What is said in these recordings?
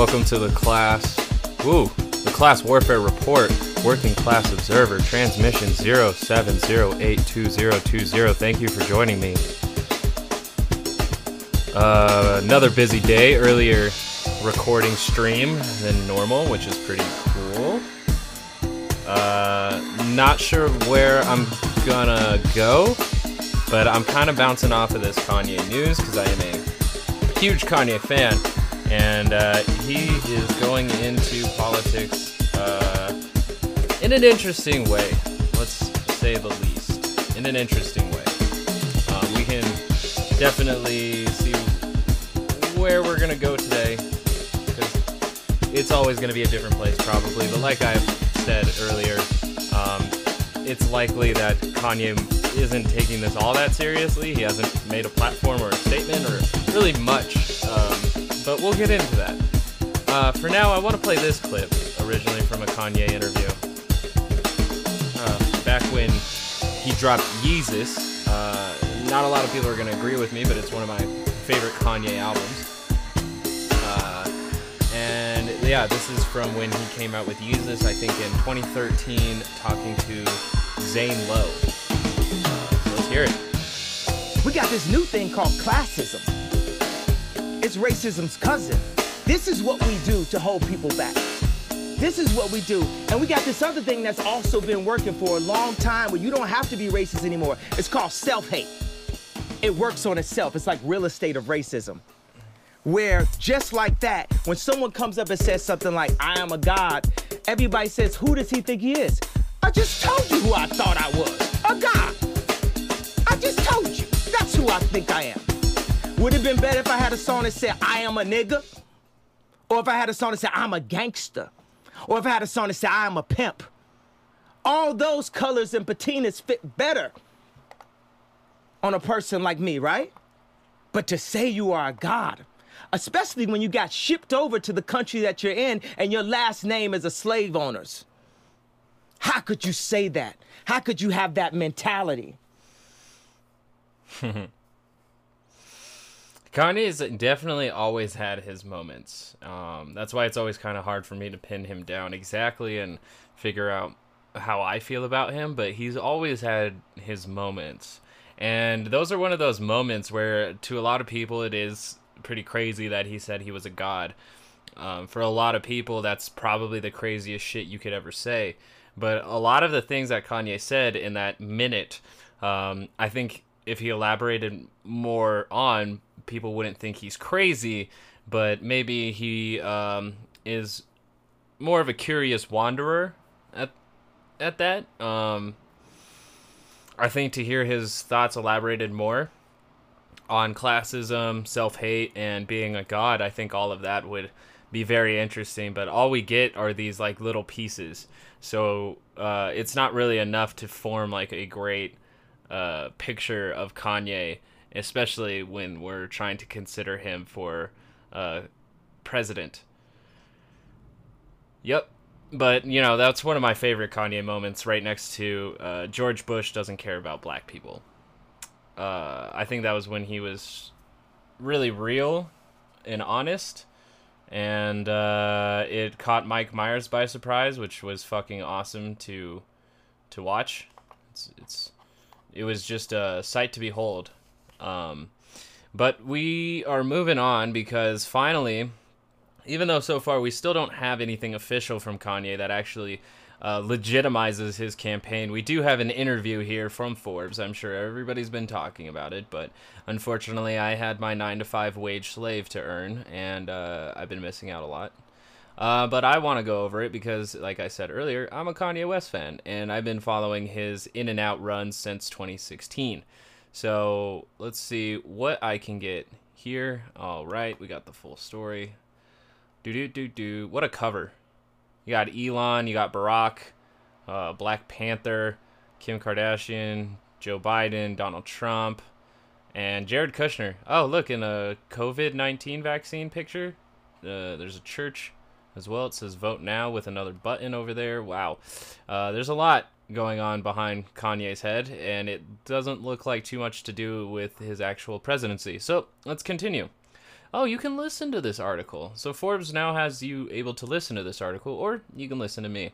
Welcome to the class. Woo! The Class Warfare Report, Working Class Observer, transmission 07082020. Thank you for joining me. Uh, another busy day. Earlier recording stream than normal, which is pretty cool. Uh, not sure where I'm gonna go, but I'm kind of bouncing off of this Kanye news because I am a huge Kanye fan, and uh, he is going into politics uh, in an interesting way. Let's say the least. In an interesting way. Uh, we can definitely see where we're gonna go today, because it's always gonna be a different place, probably. But like I've said earlier, um, it's likely that Kanye isn't taking this all that seriously. He hasn't made a platform or a statement or really much, but we'll get into that. Uh, for now, I want to play this clip, originally from a Kanye interview. Uh, back when he dropped Yeezus. Uh, not a lot of people are going to agree with me, but it's one of my favorite Kanye albums. Uh, and yeah, this is from when he came out with Yeezus, I think in 2013, talking to Zane Lowe. Uh, so let's hear it. We got this new thing called classism. It's racism's cousin. This is what we do to hold people back. This is what we do. And we got this other thing that's also been working for a long time where you don't have to be racist anymore. It's called self hate. It works on itself. It's like real estate of racism. Where just like that, when someone comes up and says something like, I am a God, everybody says, Who does he think he is? I just told you who I thought I was a God. I just told you. That's who I think I am. Would it been better if I had a song that said, I am a nigga? Or if I had a song that said, I'm a gangster? Or if I had a song that said, I am a pimp? All those colors and patinas fit better on a person like me, right? But to say you are a God, especially when you got shipped over to the country that you're in and your last name is a slave owner's. How could you say that? How could you have that mentality? Kanye's definitely always had his moments. Um, that's why it's always kind of hard for me to pin him down exactly and figure out how I feel about him. But he's always had his moments, and those are one of those moments where, to a lot of people, it is pretty crazy that he said he was a god. Um, for a lot of people, that's probably the craziest shit you could ever say. But a lot of the things that Kanye said in that minute, um, I think if he elaborated more on, people wouldn't think he's crazy, but maybe he um, is more of a curious wanderer at at that. Um, I think to hear his thoughts elaborated more on classism, self hate, and being a god, I think all of that would be very interesting. But all we get are these like little pieces, so uh, it's not really enough to form like a great uh, picture of Kanye, especially when we're trying to consider him for uh, president. Yep. But, you know, that's one of my favorite Kanye moments right next to uh, George Bush doesn't care about black people. Uh, I think that was when he was really real and honest. And uh, it caught Mike Myers by surprise, which was fucking awesome to to watch. It's, it's it was just a sight to behold. Um, but we are moving on because finally, even though so far we still don't have anything official from Kanye that actually uh, legitimizes his campaign, we do have an interview here from Forbes. I'm sure everybody's been talking about it, but unfortunately, I had my nine to five wage slave to earn, and uh, I've been missing out a lot. Uh, but I want to go over it because, like I said earlier, I'm a Kanye West fan, and I've been following his in and out runs since 2016. So let's see what I can get here. All right, we got the full story. Do do do do. What a cover! You got Elon, you got Barack, uh, Black Panther, Kim Kardashian, Joe Biden, Donald Trump, and Jared Kushner. Oh, look in a COVID 19 vaccine picture. Uh, there's a church as well. It says vote now with another button over there. Wow. Uh, there's a lot going on behind Kanye's head, and it doesn't look like too much to do with his actual presidency. So let's continue. oh, you can listen to this article. So Forbes now has you able to listen to this article, or you can listen to me.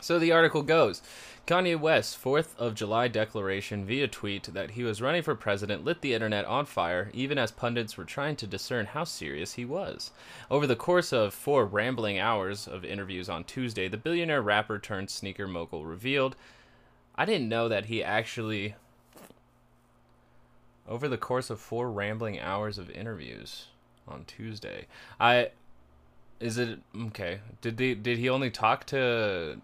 So the article goes Kanye West's 4th of July declaration via tweet that he was running for president lit the internet on fire, even as pundits were trying to discern how serious he was. Over the course of four rambling hours of interviews on Tuesday, the billionaire rapper turned sneaker mogul revealed I didn't know that he actually. Over the course of four rambling hours of interviews on Tuesday, I. Is it okay? Did they did he only talk to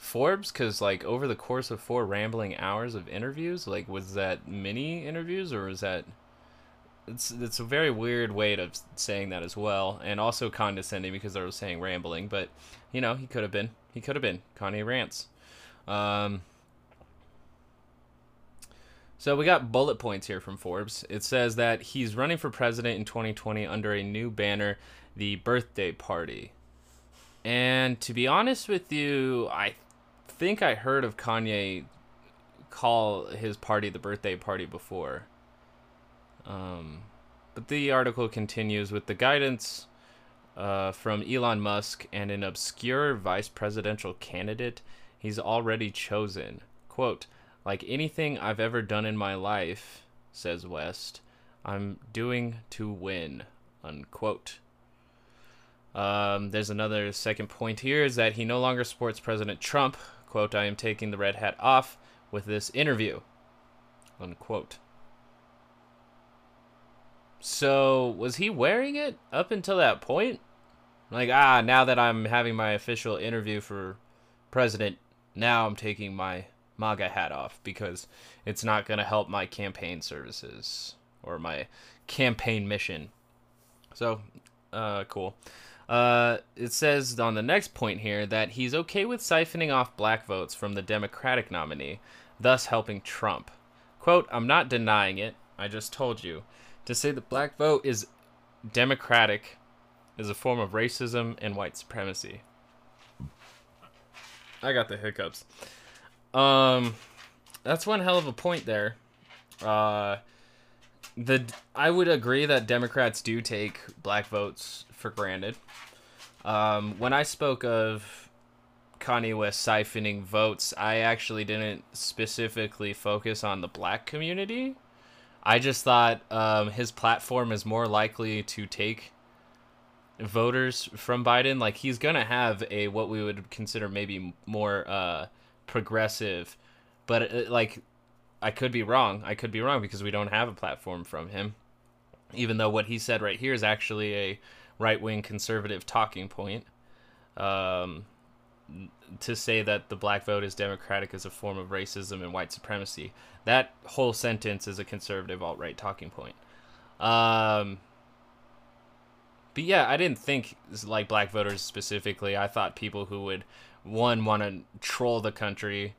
Forbes? Because like over the course of four rambling hours of interviews, like was that mini interviews or was that? It's it's a very weird way of saying that as well, and also condescending because I was saying rambling, but you know he could have been he could have been Kanye rants. Um, so we got bullet points here from Forbes. It says that he's running for president in 2020 under a new banner, the birthday party. And to be honest with you, I think I heard of Kanye call his party the birthday party before. Um, but the article continues with the guidance uh, from Elon Musk and an obscure vice presidential candidate he's already chosen. Quote, like anything I've ever done in my life, says West, I'm doing to win. Unquote. Um, there's another second point here is that he no longer supports President Trump. Quote, I am taking the red hat off with this interview. Unquote. So, was he wearing it up until that point? Like, ah, now that I'm having my official interview for president, now I'm taking my MAGA hat off because it's not going to help my campaign services or my campaign mission. So, uh, cool. Uh, it says on the next point here that he's okay with siphoning off black votes from the Democratic nominee, thus helping Trump. Quote, I'm not denying it. I just told you. To say the black vote is democratic is a form of racism and white supremacy. I got the hiccups. Um, that's one hell of a point there. Uh, the I would agree that Democrats do take black votes for granted. Um, when I spoke of Kanye West siphoning votes, I actually didn't specifically focus on the black community. I just thought um, his platform is more likely to take voters from Biden. Like he's gonna have a what we would consider maybe more uh, progressive, but uh, like I could be wrong. I could be wrong because we don't have a platform from him. Even though what he said right here is actually a right wing conservative talking point. Um, to say that the black vote is democratic is a form of racism and white supremacy. That whole sentence is a conservative alt right talking point. Um, but yeah, I didn't think like black voters specifically. I thought people who would one want to troll the country,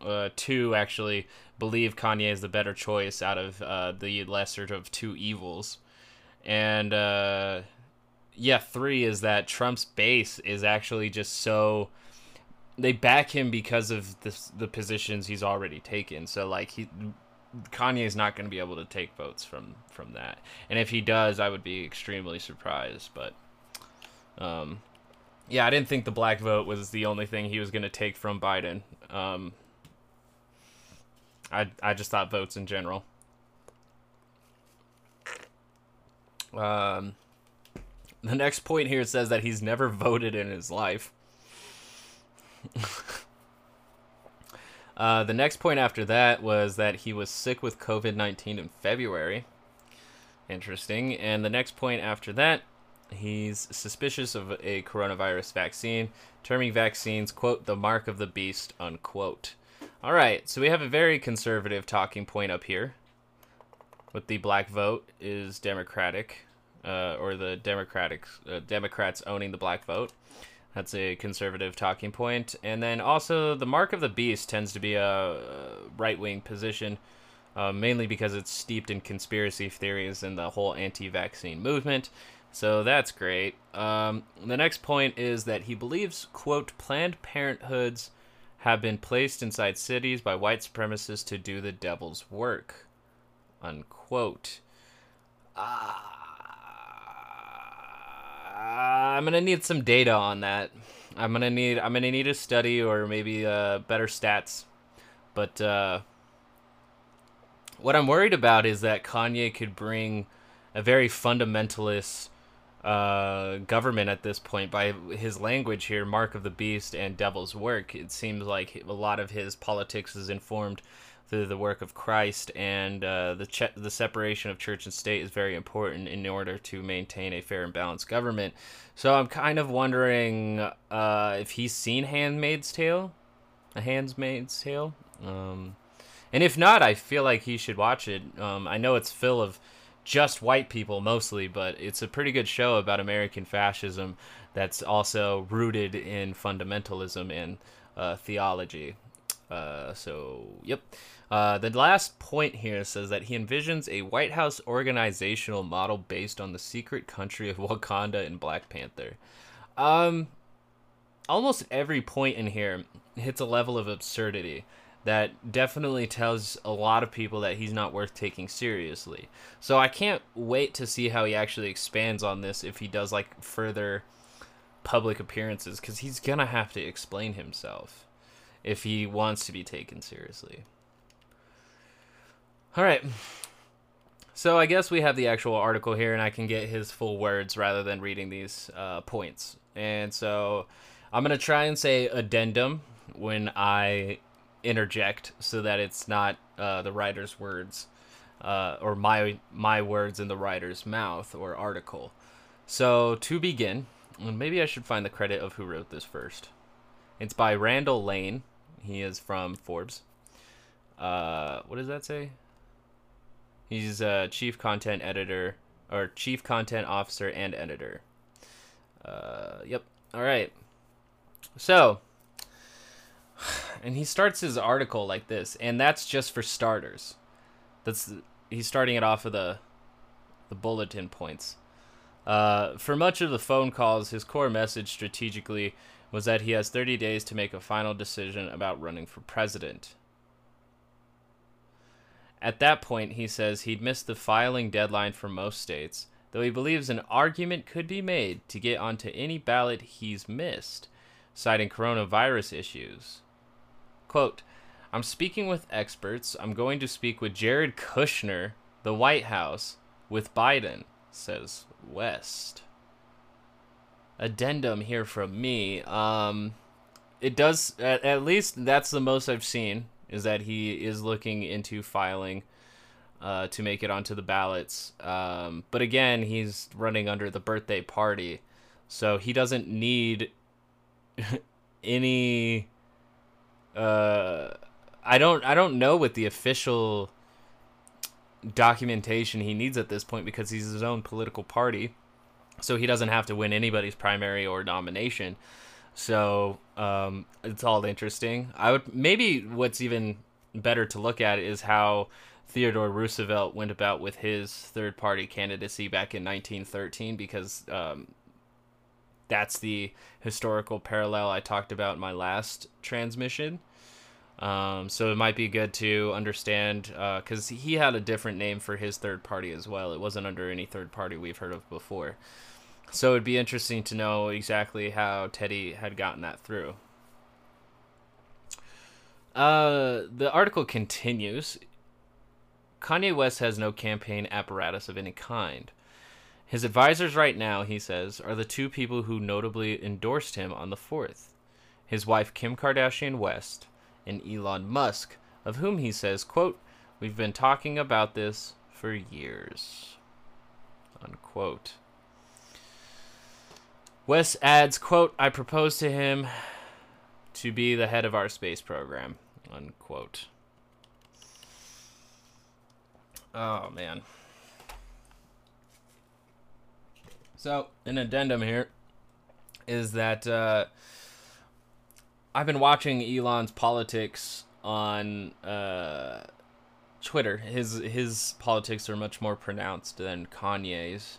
uh, two actually believe Kanye is the better choice out of uh, the lesser of two evils, and uh, yeah, three is that Trump's base is actually just so they back him because of the the positions he's already taken. So like he is not going to be able to take votes from from that. And if he does, I would be extremely surprised, but um yeah, I didn't think the black vote was the only thing he was going to take from Biden. Um I I just thought votes in general. Um the next point here says that he's never voted in his life. uh, the next point after that was that he was sick with COVID 19 in February. Interesting. And the next point after that, he's suspicious of a coronavirus vaccine, terming vaccines, quote, the mark of the beast, unquote. All right, so we have a very conservative talking point up here. With the black vote is Democratic, uh, or the Democratic uh, Democrats owning the black vote. That's a conservative talking point. And then also, the mark of the beast tends to be a right wing position, uh, mainly because it's steeped in conspiracy theories and the whole anti vaccine movement. So that's great. Um, the next point is that he believes, quote, Planned Parenthoods have been placed inside cities by white supremacists to do the devil's work, unquote. Ah. I'm gonna need some data on that. I'm gonna need I'm gonna need a study or maybe uh, better stats. But uh, what I'm worried about is that Kanye could bring a very fundamentalist uh, government at this point by his language here, Mark of the Beast and Devil's Work. It seems like a lot of his politics is informed through the work of Christ, and uh, the the separation of church and state is very important in order to maintain a fair and balanced government. So I'm kind of wondering uh, if he's seen *Handmaid's Tale*, a *Handmaid's Tale*, um, and if not, I feel like he should watch it. Um, I know it's full of just white people mostly, but it's a pretty good show about American fascism that's also rooted in fundamentalism and uh, theology. Uh, so, yep. Uh, the last point here says that he envisions a White House organizational model based on the secret country of Wakanda and Black Panther. Um, almost every point in here hits a level of absurdity that definitely tells a lot of people that he's not worth taking seriously. So I can't wait to see how he actually expands on this if he does like further public appearances because he's gonna have to explain himself if he wants to be taken seriously. All right. So I guess we have the actual article here, and I can get his full words rather than reading these uh, points. And so I'm gonna try and say addendum when I interject, so that it's not uh, the writer's words uh, or my my words in the writer's mouth or article. So to begin, maybe I should find the credit of who wrote this first. It's by Randall Lane. He is from Forbes. Uh, what does that say? He's a chief content editor or chief content officer and editor. Uh, yep. All right. So, and he starts his article like this, and that's just for starters. That's he's starting it off of the the bulletin points. Uh, for much of the phone calls, his core message strategically was that he has 30 days to make a final decision about running for president. At that point, he says he'd missed the filing deadline for most states, though he believes an argument could be made to get onto any ballot he's missed, citing coronavirus issues. Quote, I'm speaking with experts. I'm going to speak with Jared Kushner, the White House, with Biden, says West. Addendum here from me. Um, it does, at, at least that's the most I've seen is that he is looking into filing uh, to make it onto the ballots. Um, but again, he's running under the birthday party, so he doesn't need any. Uh, I don't. I don't know what the official documentation he needs at this point because he's his own political party, so he doesn't have to win anybody's primary or nomination. So um, it's all interesting. I would maybe what's even better to look at is how Theodore Roosevelt went about with his third party candidacy back in 1913 because um, that's the historical parallel I talked about in my last transmission. Um, so it might be good to understand because uh, he had a different name for his third party as well. It wasn't under any third party we've heard of before. So it'd be interesting to know exactly how Teddy had gotten that through. Uh, the article continues. Kanye West has no campaign apparatus of any kind. His advisors right now, he says, are the two people who notably endorsed him on the 4th his wife Kim Kardashian West and Elon Musk, of whom he says, quote, We've been talking about this for years. Unquote. West adds, quote, I proposed to him to be the head of our space program, unquote. Oh, man. So, an addendum here is that uh, I've been watching Elon's politics on uh, Twitter. His his politics are much more pronounced than Kanye's.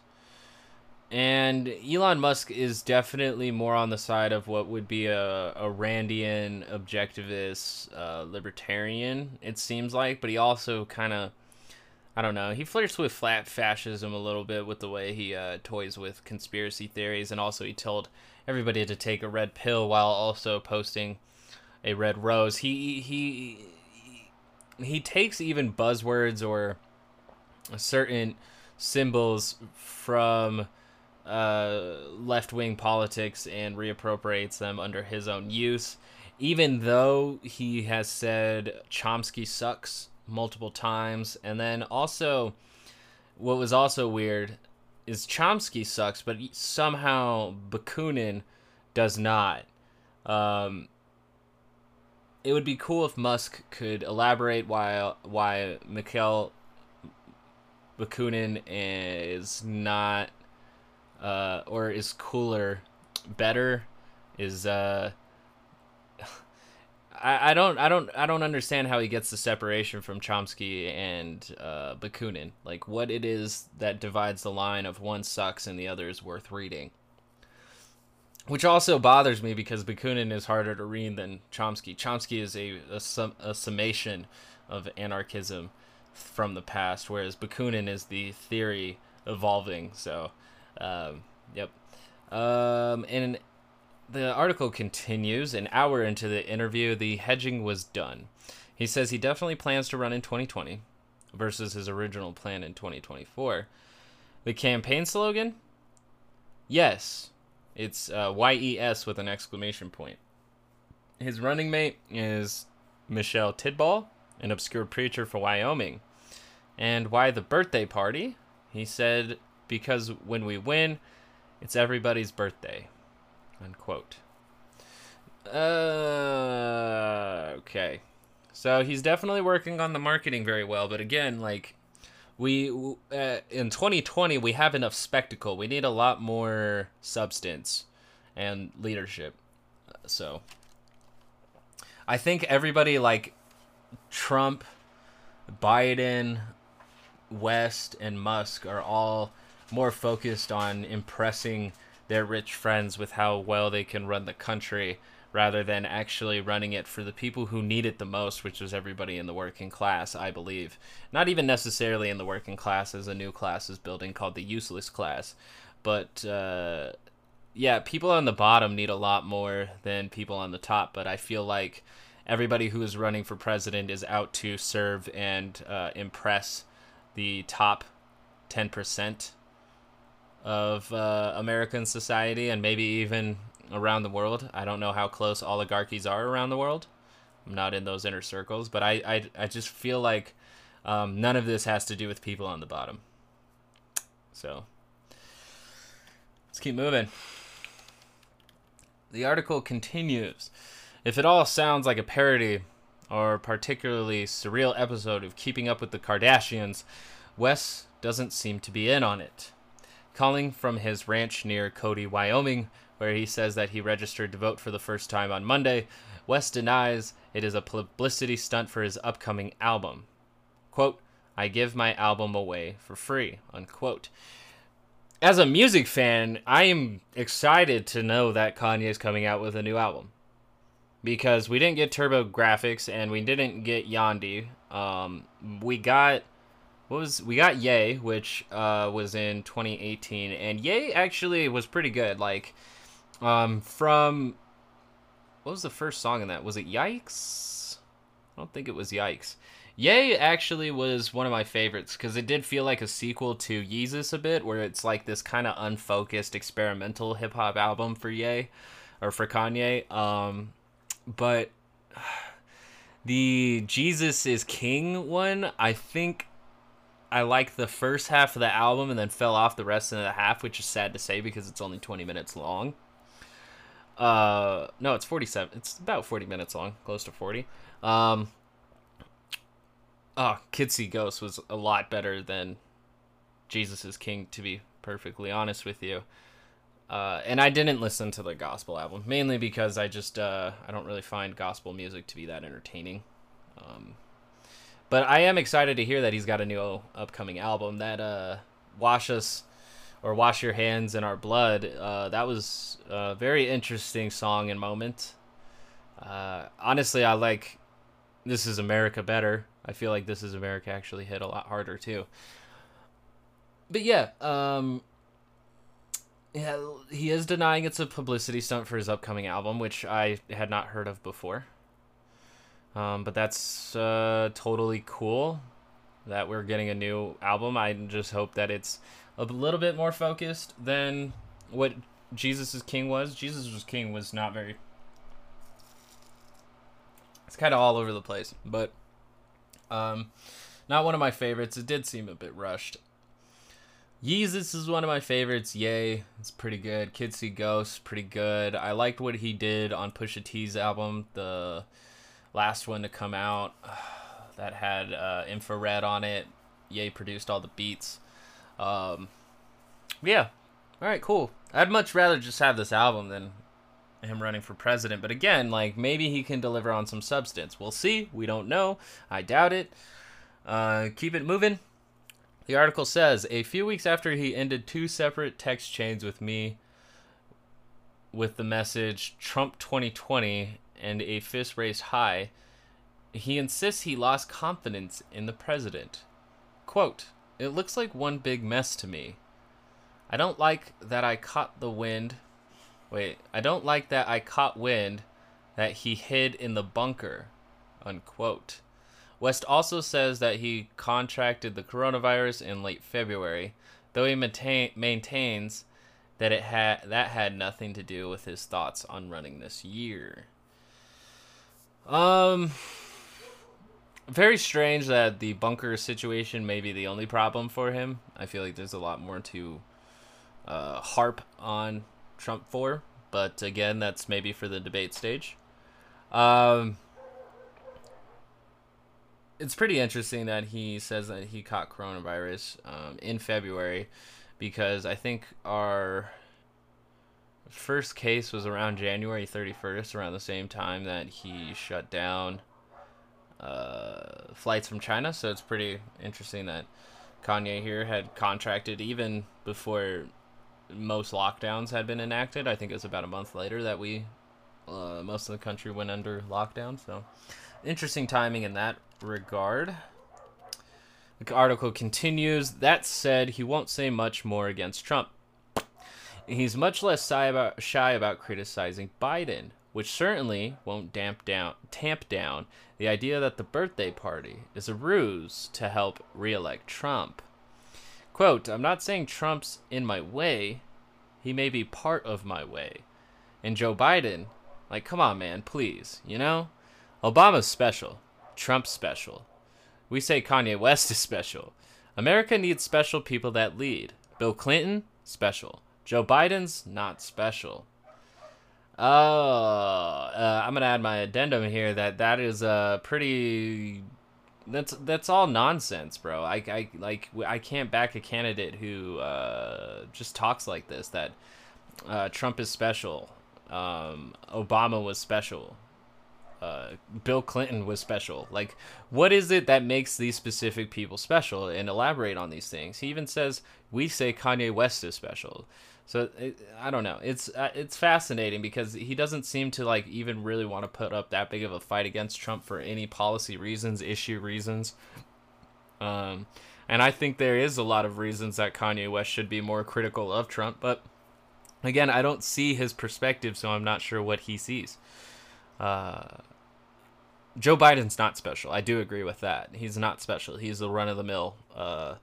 And Elon Musk is definitely more on the side of what would be a, a Randian, objectivist, uh, libertarian, it seems like. But he also kind of, I don't know. He flirts with flat fascism a little bit with the way he uh, toys with conspiracy theories, and also he told everybody to take a red pill while also posting a red rose. He he he takes even buzzwords or certain symbols from uh, left wing politics and reappropriates them under his own use. Even though he has said Chomsky sucks multiple times, and then also, what was also weird is Chomsky sucks, but somehow Bakunin does not. Um, it would be cool if Musk could elaborate why why Mikhail Bakunin is not uh, or is cooler, better, is uh, I, I don't I don't I don't understand how he gets the separation from Chomsky and uh, Bakunin. Like what it is that divides the line of one sucks and the other is worth reading. Which also bothers me because Bakunin is harder to read than Chomsky. Chomsky is a, a, sum, a summation of anarchism from the past, whereas Bakunin is the theory evolving. So, um, yep. Um, and the article continues. An hour into the interview, the hedging was done. He says he definitely plans to run in 2020 versus his original plan in 2024. The campaign slogan? Yes. It's uh, YES with an exclamation point. His running mate is Michelle Tidball, an obscure preacher for Wyoming. And why the birthday party? He said, because when we win, it's everybody's birthday. Unquote. Uh, okay. So he's definitely working on the marketing very well, but again, like we uh, in 2020 we have enough spectacle. We need a lot more substance and leadership. So I think everybody like Trump, Biden, West, and Musk are all more focused on impressing their rich friends with how well they can run the country rather than actually running it for the people who need it the most, which is everybody in the working class, I believe. Not even necessarily in the working class, as a new class is building called the useless class. But uh, yeah, people on the bottom need a lot more than people on the top, but I feel like everybody who is running for president is out to serve and uh, impress the top 10% of uh, American society and maybe even around the world. I don't know how close oligarchies are around the world. I'm not in those inner circles, but I, I, I just feel like um, none of this has to do with people on the bottom. So let's keep moving. The article continues. If it all sounds like a parody or particularly surreal episode of Keeping Up with the Kardashians, West doesn't seem to be in on it calling from his ranch near Cody, Wyoming, where he says that he registered to vote for the first time on Monday. West denies it is a publicity stunt for his upcoming album. Quote, I give my album away for free, unquote. As a music fan, I am excited to know that Kanye is coming out with a new album. Because we didn't get Turbo Grafx and we didn't get Yandhi. Um, we got what was we got Ye, which uh, was in 2018, and Ye actually was pretty good. Like, um, from what was the first song in that? Was it Yikes? I don't think it was Yikes. Ye actually was one of my favorites because it did feel like a sequel to Yeezus a bit, where it's like this kind of unfocused experimental hip hop album for Ye or for Kanye. Um, but the Jesus is King one, I think I liked the first half of the album and then fell off the rest of the half, which is sad to say because it's only 20 minutes long. Uh, no, it's 47. It's about 40 minutes long, close to 40. Um, oh, Kids See Ghosts was a lot better than Jesus is King, to be perfectly honest with you. Uh, and I didn't listen to the gospel album mainly because I just uh, I don't really find gospel music to be that entertaining. Um, but I am excited to hear that he's got a new upcoming album that uh, Wash Us or Wash Your Hands in Our Blood. Uh, that was a very interesting song and moment. Uh, honestly, I like This is America better. I feel like This is America actually hit a lot harder too. But yeah, um, yeah, he is denying it's a publicity stunt for his upcoming album, which I had not heard of before. Um, but that's uh, totally cool that we're getting a new album. I just hope that it's a little bit more focused than what Jesus is King was. Jesus was King was not very. It's kind of all over the place, but um, not one of my favorites. It did seem a bit rushed. Yeezus is one of my favorites. Ye, it's pretty good. Kids See Ghosts, pretty good. I liked what he did on Pusha T's album, the last one to come out that had uh, infrared on it. Ye produced all the beats. Um, yeah, all right, cool. I'd much rather just have this album than him running for president. But again, like maybe he can deliver on some substance. We'll see. We don't know. I doubt it. Uh, keep it moving. The article says a few weeks after he ended two separate text chains with me with the message Trump 2020 and a fist raised high, he insists he lost confidence in the president. Quote, It looks like one big mess to me. I don't like that I caught the wind. Wait, I don't like that I caught wind that he hid in the bunker. Unquote. West also says that he contracted the coronavirus in late February, though he maintain, maintains that it had that had nothing to do with his thoughts on running this year. Um very strange that the bunker situation may be the only problem for him. I feel like there's a lot more to uh, harp on Trump for, but again, that's maybe for the debate stage. Um, it's pretty interesting that he says that he caught coronavirus um, in February because I think our first case was around January 31st, around the same time that he shut down uh, flights from China. So it's pretty interesting that Kanye here had contracted even before most lockdowns had been enacted. I think it was about a month later that we, uh, most of the country went under lockdown. So interesting timing in that regard. The article continues. That said, he won't say much more against Trump. He's much less shy about, shy about criticizing Biden, which certainly won't damp down, tamp down the idea that the birthday party is a ruse to help reelect Trump. Quote, I'm not saying Trump's in my way. He may be part of my way. And Joe Biden, like, come on, man, please, you know? Obama's special. Trump's special. We say Kanye West is special. America needs special people that lead. Bill Clinton, special. Joe Biden's not special. Oh, uh, I'm gonna add my addendum here that that is a pretty that's that's all nonsense, bro. I, I like I can't back a candidate who uh, just talks like this. That uh, Trump is special, um, Obama was special, uh, Bill Clinton was special. Like, what is it that makes these specific people special? And elaborate on these things. He even says we say Kanye West is special. So it, I don't know. It's uh, it's fascinating because he doesn't seem to like even really want to put up that big of a fight against Trump for any policy reasons, issue reasons. Um, and I think there is a lot of reasons that Kanye West should be more critical of Trump, but again, I don't see his perspective, so I'm not sure what he sees. Uh, Joe Biden's not special. I do agree with that. He's not special. He's the run of the mill uh,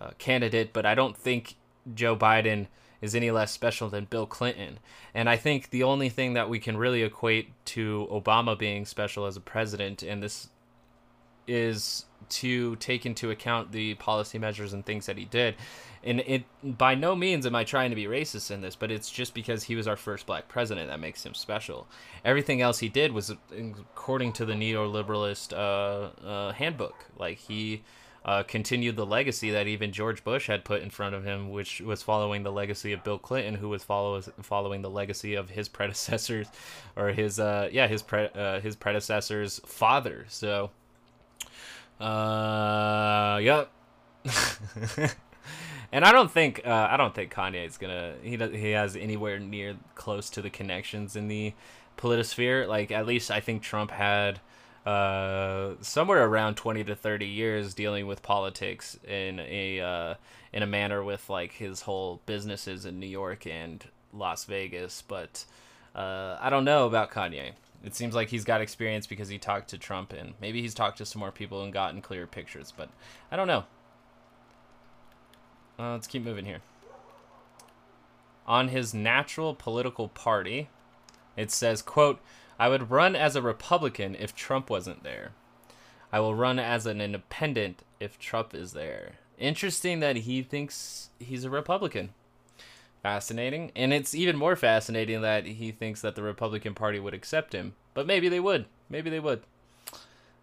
uh, candidate, but I don't think Joe Biden is any less special than Bill Clinton. And I think the only thing that we can really equate to Obama being special as a president, and this is to take into account the policy measures and things that he did. And it by no means am I trying to be racist in this, but it's just because he was our first black president that makes him special. Everything else he did was according to the neoliberalist uh, uh, handbook. Like he uh, continued the legacy that even George Bush had put in front of him, which was following the legacy of Bill Clinton, who was follow- following the legacy of his predecessors, or his uh, yeah his pre- uh, his predecessor's father. So, uh, yep. and I don't think uh, I don't think Kanye is gonna he does, he has anywhere near close to the connections in the politisphere. Like at least I think Trump had uh, somewhere around 20 to 30 years dealing with politics in a uh, in a manner with like his whole businesses in New York and Las Vegas. But uh, I don't know about Kanye. It seems like he's got experience because he talked to Trump and maybe he's talked to some more people and gotten clearer pictures. But I don't know. Uh, let's keep moving here. On his natural political party, it says, quote, I would run as a Republican if Trump wasn't there. I will run as an independent if Trump is there. Interesting that he thinks he's a Republican. Fascinating. And it's even more fascinating that he thinks that the Republican Party would accept him. But maybe they would. Maybe they would.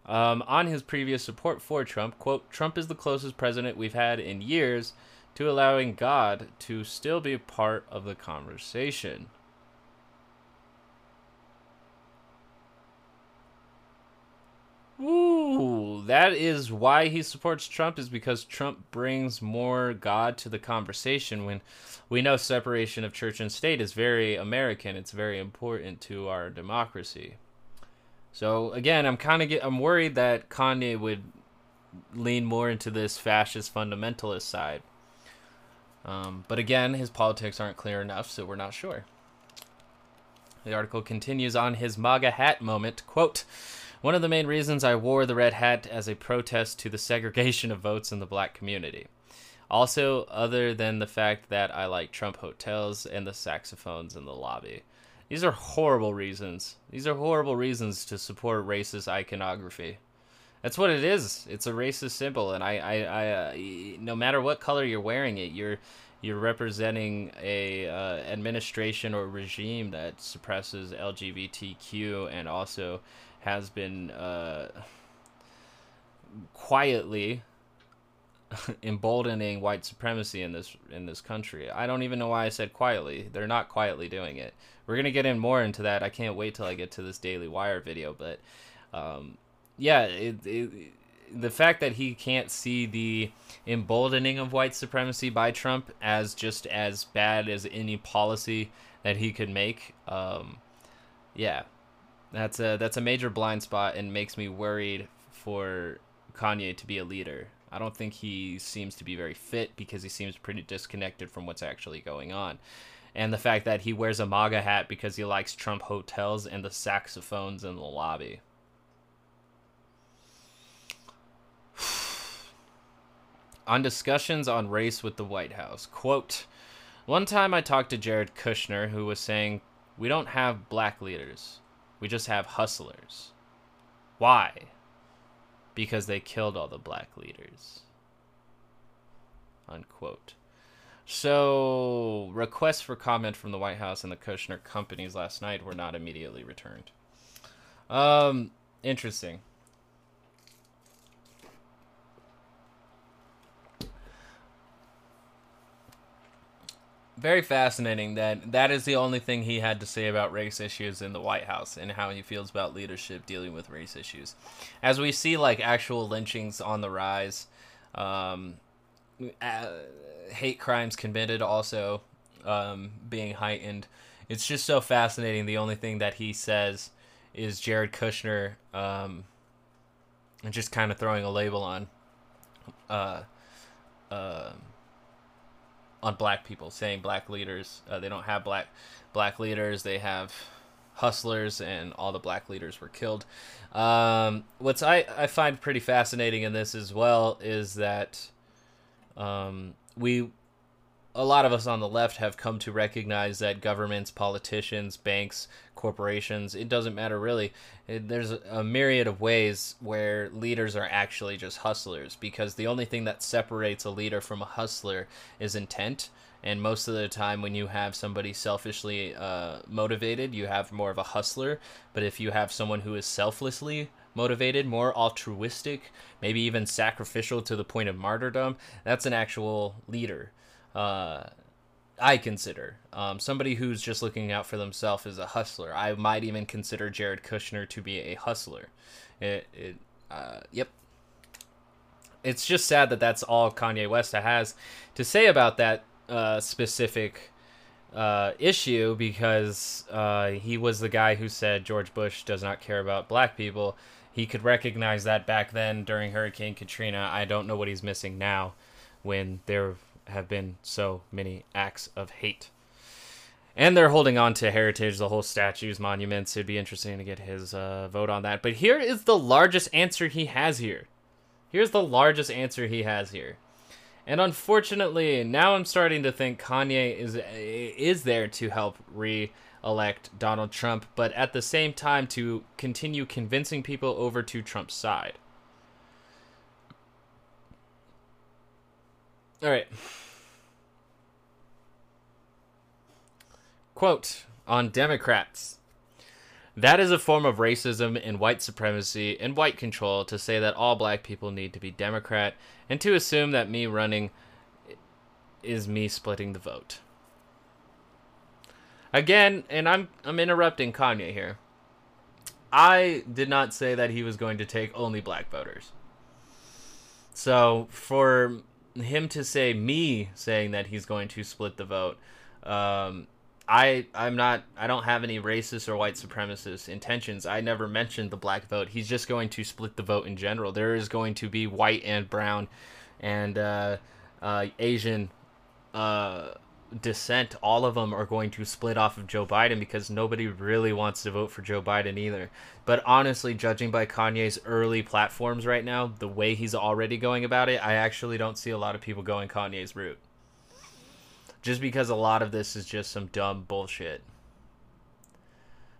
Um, on his previous support for Trump, quote, Trump is the closest president we've had in years to allowing God to still be part of the conversation. Ooh, that is why he supports Trump is because Trump brings more God to the conversation when we know separation of church and state is very American. It's very important to our democracy. So again, I'm kind of I'm worried that Kanye would lean more into this fascist fundamentalist side. Um, but again, his politics aren't clear enough, so we're not sure. The article continues on his MAGA hat moment. Quote, one of the main reasons I wore the red hat as a protest to the segregation of votes in the black community. Also, other than the fact that I like Trump hotels and the saxophones in the lobby. These are horrible reasons. These are horrible reasons to support racist iconography. That's what it is. It's a racist symbol, and I, I, I uh, no matter what color you're wearing it, you're, you're representing a uh, administration or regime that suppresses LGBTQ and also has been uh, quietly emboldening white supremacy in this in this country. I don't even know why I said quietly. They're not quietly doing it. We're gonna get in more into that. I can't wait till I get to this Daily Wire video. But um, yeah, it, it, the fact that he can't see the emboldening of white supremacy by Trump as just as bad as any policy that he could make. Um, yeah, that's a that's a major blind spot and makes me worried for Kanye to be a leader. I don't think he seems to be very fit because he seems pretty disconnected from what's actually going on. And the fact that he wears a MAGA hat because he likes Trump hotels and the saxophones in the lobby. on discussions on race with the White House, quote, one time I talked to Jared Kushner who was saying, We don't have black leaders. We just have hustlers. Why? Because they killed all the black leaders. Unquote. So, requests for comment from the White House and the Kushner companies last night were not immediately returned. Um, interesting. Very fascinating that that is the only thing he had to say about race issues in the White House and how he feels about leadership dealing with race issues. As we see like actual lynchings on the rise, um, uh, hate crimes committed also um, being heightened. It's just so fascinating. The only thing that he says is Jared Kushner um, and just kind of throwing a label on. Uh, uh, on black people, saying black leaders. Uh, they don't have black black leaders. They have hustlers, and all the black leaders were killed. Um, what's I, I find pretty fascinating in this as well is that um, we a lot of us on the left have come to recognize that governments, politicians, banks, corporations, it doesn't matter really. There's a myriad of ways where leaders are actually just hustlers because the only thing that separates a leader from a hustler is intent. And most of the time, when you have somebody selfishly uh, motivated, you have more of a hustler. But if you have someone who is selflessly motivated, more altruistic, maybe even sacrificial to the point of martyrdom, that's an actual leader uh, I consider. Um, somebody who's just looking out for themselves is a hustler. I might even consider Jared Kushner to be a hustler. It, it uh, yep. It's just sad that that's all Kanye West has to say about that uh, specific uh, issue because uh, he was the guy who said George Bush does not care about black people he could recognize that back then during Hurricane Katrina. I don't know what he's missing now when there have been so many acts of hate. And they're holding on to heritage, the whole statues, monuments. It'd be interesting to get his uh, vote on that. But here is the largest answer he has here. Here's the largest answer he has here. And unfortunately, now I'm starting to think Kanye is is there to help re-elect Donald Trump, but at the same time to continue convincing people over to Trump's side. All right. Quote on Democrats. That is a form of racism and white supremacy and white control to say that all black people need to be Democrat and to assume that me running is me splitting the vote. Again, and I'm I'm interrupting Kanye here. I did not say that he was going to take only black voters. So for him to say me saying that he's going to split the vote, um, I I'm not I don't have any racist or white supremacist intentions. I never mentioned the black vote. He's just going to split the vote in general. There is going to be white and brown and uh, uh, Asian uh, descent. All of them are going to split off of Joe Biden because nobody really wants to vote for Joe Biden either. But honestly, judging by Kanye's early platforms right now, the way he's already going about it, I actually don't see a lot of people going Kanye's route just because a lot of this is just some dumb bullshit.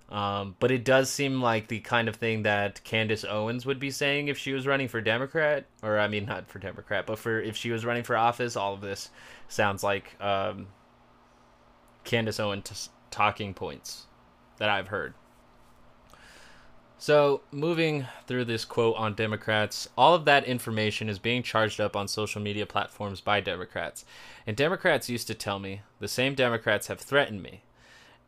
Um, but it does seem like the kind of thing that Candace Owens would be saying if she was running for Democrat, or I mean, not for Democrat, but for if she was running for office. All of this sounds like um, Candace Owens talking points that I've heard. So, moving through this quote on Democrats, all of that information is being charged up on social media platforms by Democrats. And Democrats used to tell me, the same Democrats have threatened me.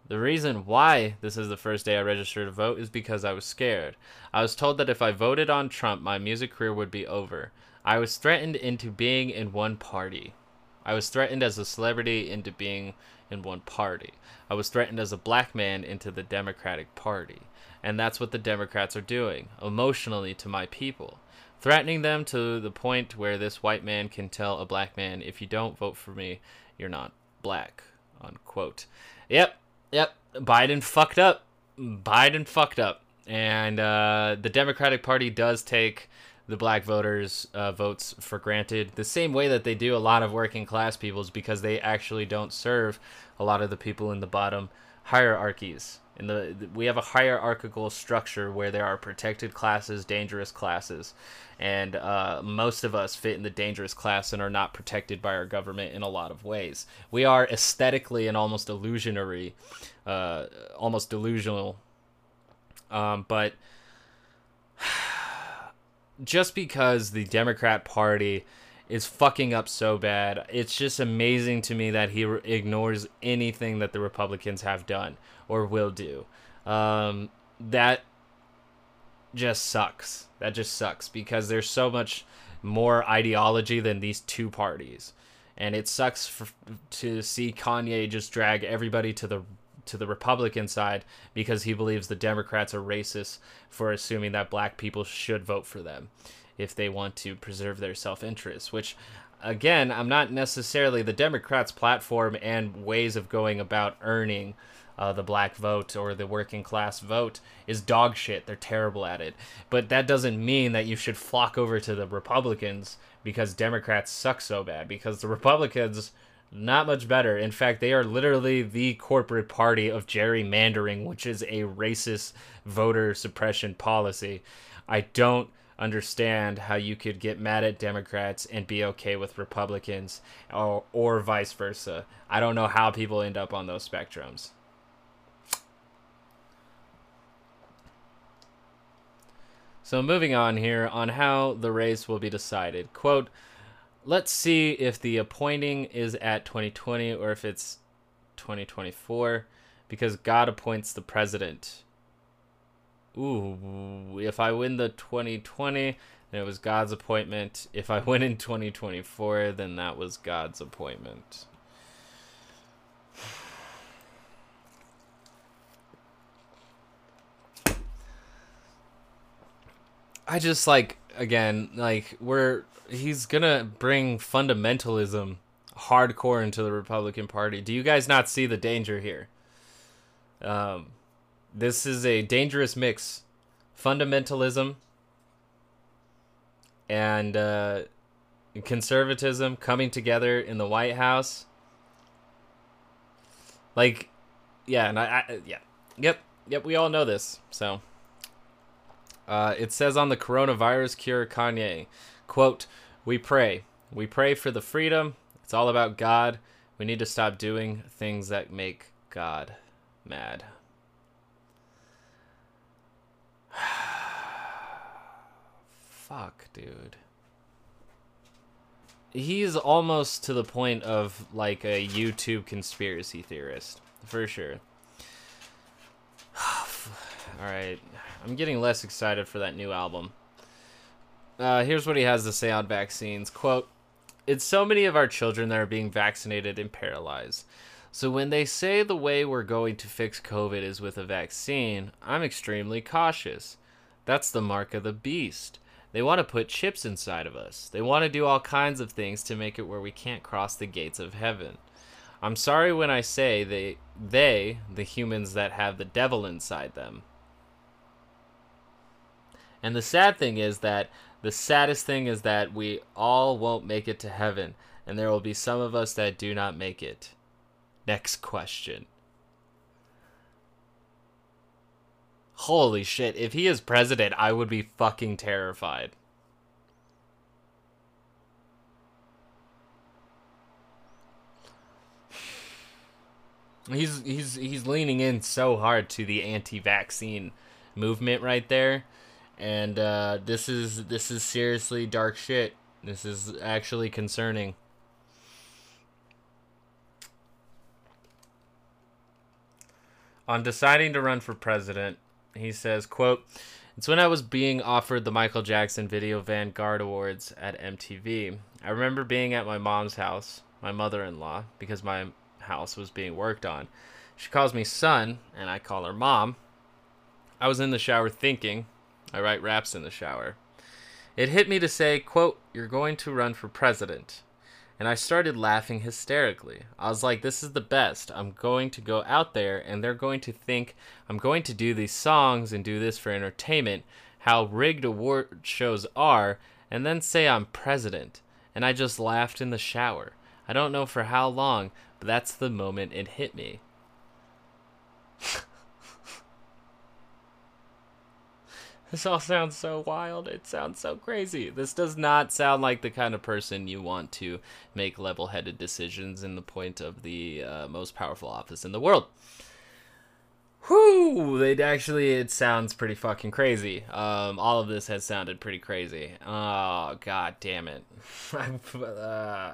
The reason why this is the first day I registered to vote is because I was scared. I was told that if I voted on Trump, my music career would be over. I was threatened into being in one party. I was threatened as a celebrity into being in one party. I was threatened as a black man into the Democratic Party. And that's what the Democrats are doing, emotionally to my people. Threatening them to the point where this white man can tell a black man, if you don't vote for me, you're not black. Unquote. Yep, yep. Biden fucked up. Biden fucked up. And uh, the Democratic Party does take the black voters' uh, votes for granted, the same way that they do a lot of working class people's, because they actually don't serve a lot of the people in the bottom hierarchies. In the we have a hierarchical structure where there are protected classes, dangerous classes, and uh, most of us fit in the dangerous class and are not protected by our government in a lot of ways. We are aesthetically and almost illusionary, uh, almost delusional, um, but just because the Democrat Party is fucking up so bad. It's just amazing to me that he re- ignores anything that the Republicans have done or will do. Um, that just sucks. That just sucks because there's so much more ideology than these two parties. And it sucks for, to see Kanye just drag everybody to the to the Republican side because he believes the Democrats are racist for assuming that black people should vote for them if they want to preserve their self interest, which again, I'm not necessarily the Democrats' platform and ways of going about earning uh, the black vote or the working class vote is dog shit. They're terrible at it. But that doesn't mean that you should flock over to the Republicans because Democrats suck so bad, because the Republicans. Not much better. In fact, they are literally the corporate party of gerrymandering, which is a racist voter suppression policy. I don't understand how you could get mad at Democrats and be okay with Republicans or, or vice versa. I don't know how people end up on those spectrums. So moving on here on how the race will be decided. Quote, let's see if the appointing is at 2020 or if it's 2024 because God appoints the president. Ooh, if I win the 2020, then it was God's appointment. If I win in 2024, then that was God's appointment. I just like again, like we're he's gonna bring fundamentalism hardcore into the Republican Party. Do you guys not see the danger here? Um, this is a dangerous mix, fundamentalism and uh, conservatism coming together in the White House. Like, yeah, and I, I yeah, yep, yep. We all know this, so. Uh, it says on the coronavirus cure, Kanye, quote, We pray. We pray for the freedom. It's all about God. We need to stop doing things that make God mad. Fuck, dude. He's almost to the point of like a YouTube conspiracy theorist, for sure. Alright, I'm getting less excited for that new album. Uh, here's what he has to say on vaccines. Quote, It's so many of our children that are being vaccinated and paralyzed. So when they say the way we're going to fix COVID is with a vaccine, I'm extremely cautious. That's the mark of the beast. They want to put chips inside of us. They want to do all kinds of things to make it where we can't cross the gates of heaven. I'm sorry when I say they they, the humans that have the devil inside them. And the sad thing is that the saddest thing is that we all won't make it to heaven, and there will be some of us that do not make it. Next question. Holy shit, if he is president, I would be fucking terrified. He's he's he's leaning in so hard to the anti-vaccine movement right there. And uh, this is this is seriously dark shit. This is actually concerning. On deciding to run for president, he says, quote, It's when I was being offered the Michael Jackson Video Vanguard Awards at MTV. I remember being at my mom's house, my mother in law, because my house was being worked on. She calls me son, and I call her mom. I was in the shower thinking. I write raps in the shower. It hit me to say, quote, You're going to run for president and I started laughing hysterically. I was like, this is the best. I'm going to go out there and they're going to think I'm going to do these songs and do this for entertainment, how rigged award shows are, and then say I'm president. And I just laughed in the shower. I don't know for how long, but that's the moment it hit me. This all sounds so wild. It sounds so crazy. This does not sound like the kind of person you want to make level headed decisions in the point of the uh, most powerful office in the world. Whew! It actually it sounds pretty fucking crazy. Um, all of this has sounded pretty crazy. Oh god damn it! uh,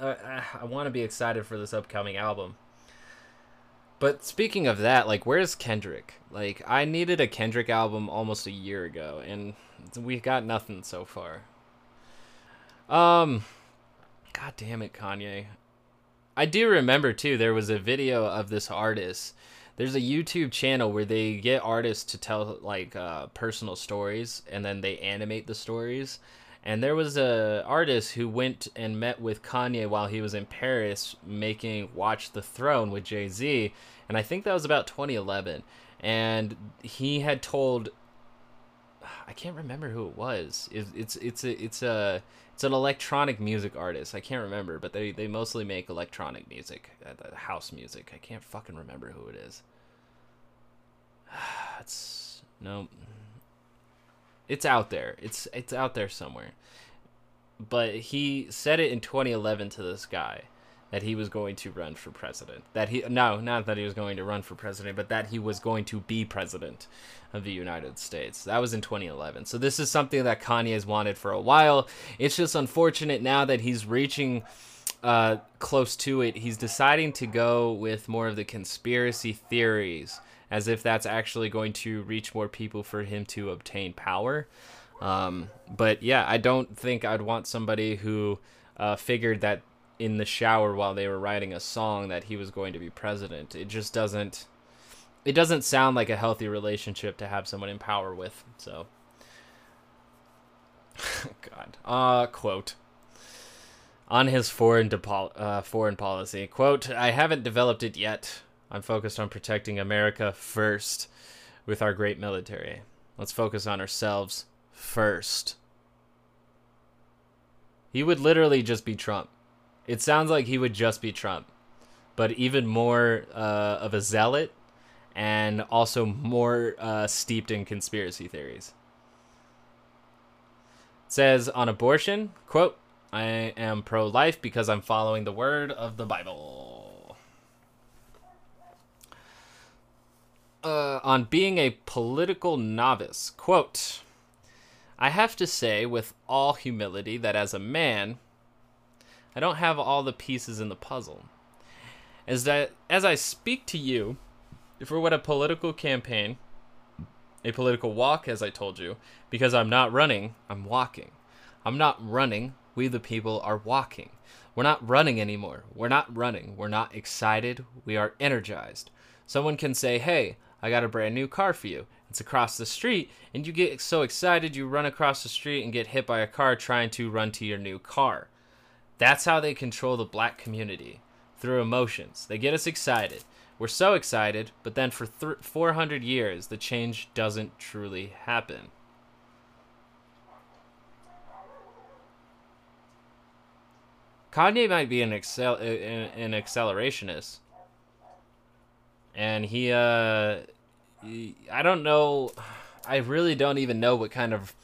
I, I want to be excited for this upcoming album. But speaking of that, like, where's Kendrick? Like, I needed a Kendrick album almost a year ago, and we've got nothing so far. Um, god damn it, Kanye. I do remember too. There was a video of this artist. There's a YouTube channel where they get artists to tell like uh, personal stories, and then they animate the stories. And there was a artist who went and met with Kanye while he was in Paris making Watch the Throne with Jay Z, and I think that was about 2011. And he had told, I can't remember who it was. It's it's it's a it's a it's an electronic music artist. I can't remember, but they they mostly make electronic music, uh, house music. I can't fucking remember who it is. It's no it's out there. It's it's out there somewhere. But he said it in 2011 to this guy that he was going to run for president. That he no, not that he was going to run for president, but that he was going to be president of the United States. That was in 2011. So this is something that Kanye has wanted for a while. It's just unfortunate now that he's reaching uh, close to it. He's deciding to go with more of the conspiracy theories as if that's actually going to reach more people for him to obtain power. Um, but yeah, I don't think I'd want somebody who uh, figured that in the shower while they were writing a song that he was going to be president. It just doesn't. It doesn't sound like a healthy relationship to have someone in power with. So, God. Uh, quote on his foreign depo- uh, foreign policy. Quote, I haven't developed it yet. I'm focused on protecting America first with our great military. Let's focus on ourselves first. He would literally just be Trump. It sounds like he would just be Trump, but even more uh, of a zealot and also more uh, steeped in conspiracy theories. It says on abortion, quote, I am pro life because I'm following the word of the Bible. Uh, on being a political novice, quote, I have to say with all humility that as a man, I don't have all the pieces in the puzzle. As that as I speak to you, for what a political campaign, a political walk, as I told you, because I'm not running, I'm walking. I'm not running, we the people are walking. We're not running anymore. We're not running. We're not excited. We are energized. Someone can say, Hey, I got a brand new car for you. It's across the street, and you get so excited you run across the street and get hit by a car trying to run to your new car. That's how they control the black community through emotions. They get us excited. We're so excited, but then for th- 400 years, the change doesn't truly happen. Kanye might be an excel an accelerationist, and he uh, he, I don't know, I really don't even know what kind of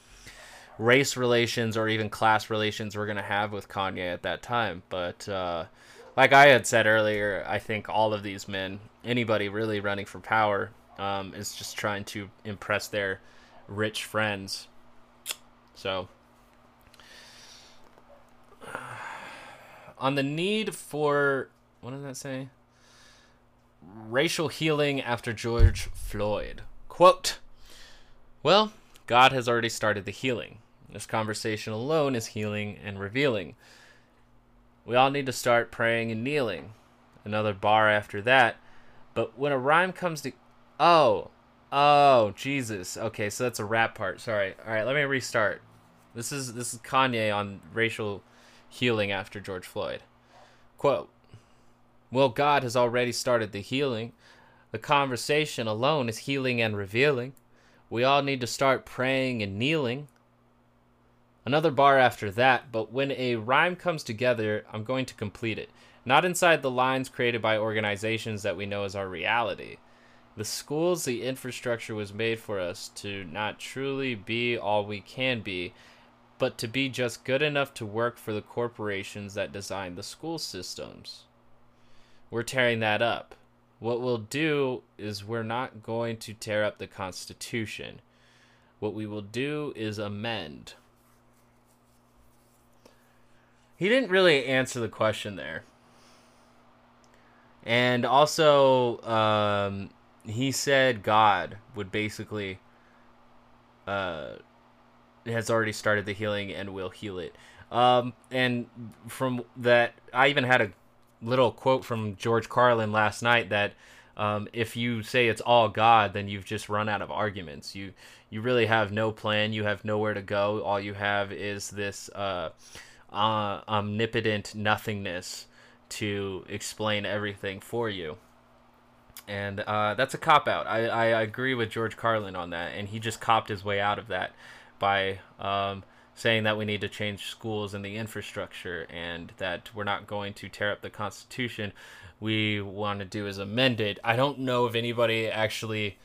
race relations or even class relations we're gonna have with Kanye at that time. But uh, like I had said earlier, I think all of these men, anybody really running for power, um, is just trying to impress their rich friends. So on the need for what does that say? Racial healing after George Floyd. Quote Well, God has already started the healing. This conversation alone is healing and revealing. We all need to start praying and kneeling. Another bar after that. But when a rhyme comes to. Oh. Oh, Jesus. Okay, so that's a rap part. Sorry. All right, let me restart. This is this is Kanye on racial healing after George Floyd. Quote Well, God has already started the healing. The conversation alone is healing and revealing. We all need to start praying and kneeling. Another bar after that, but when a rhyme comes together, I'm going to complete it. Not inside the lines created by organizations that we know as our reality. The schools, the infrastructure was made for us to not truly be all we can be, but to be just good enough to work for the corporations that design the school systems. We're tearing that up. What we'll do is we're not going to tear up the Constitution. What we will do is amend. He didn't really answer the question there. And also, um, he said God would basically uh, has already started the healing and will heal it. Um, and from that, I even had a little quote from George Carlin last night that um, if you say it's all God, then you've just run out of arguments. You you really have no plan. You have nowhere to go. All you have is this uh, uh, omnipotent nothingness to explain everything for you. And uh, that's a cop out. I, I agree with George Carlin on that, and he just copped his way out of that by um, saying that we need to change schools and the infrastructure and that we're not going to tear up the Constitution. We want to do is amend it. I don't know if anybody actually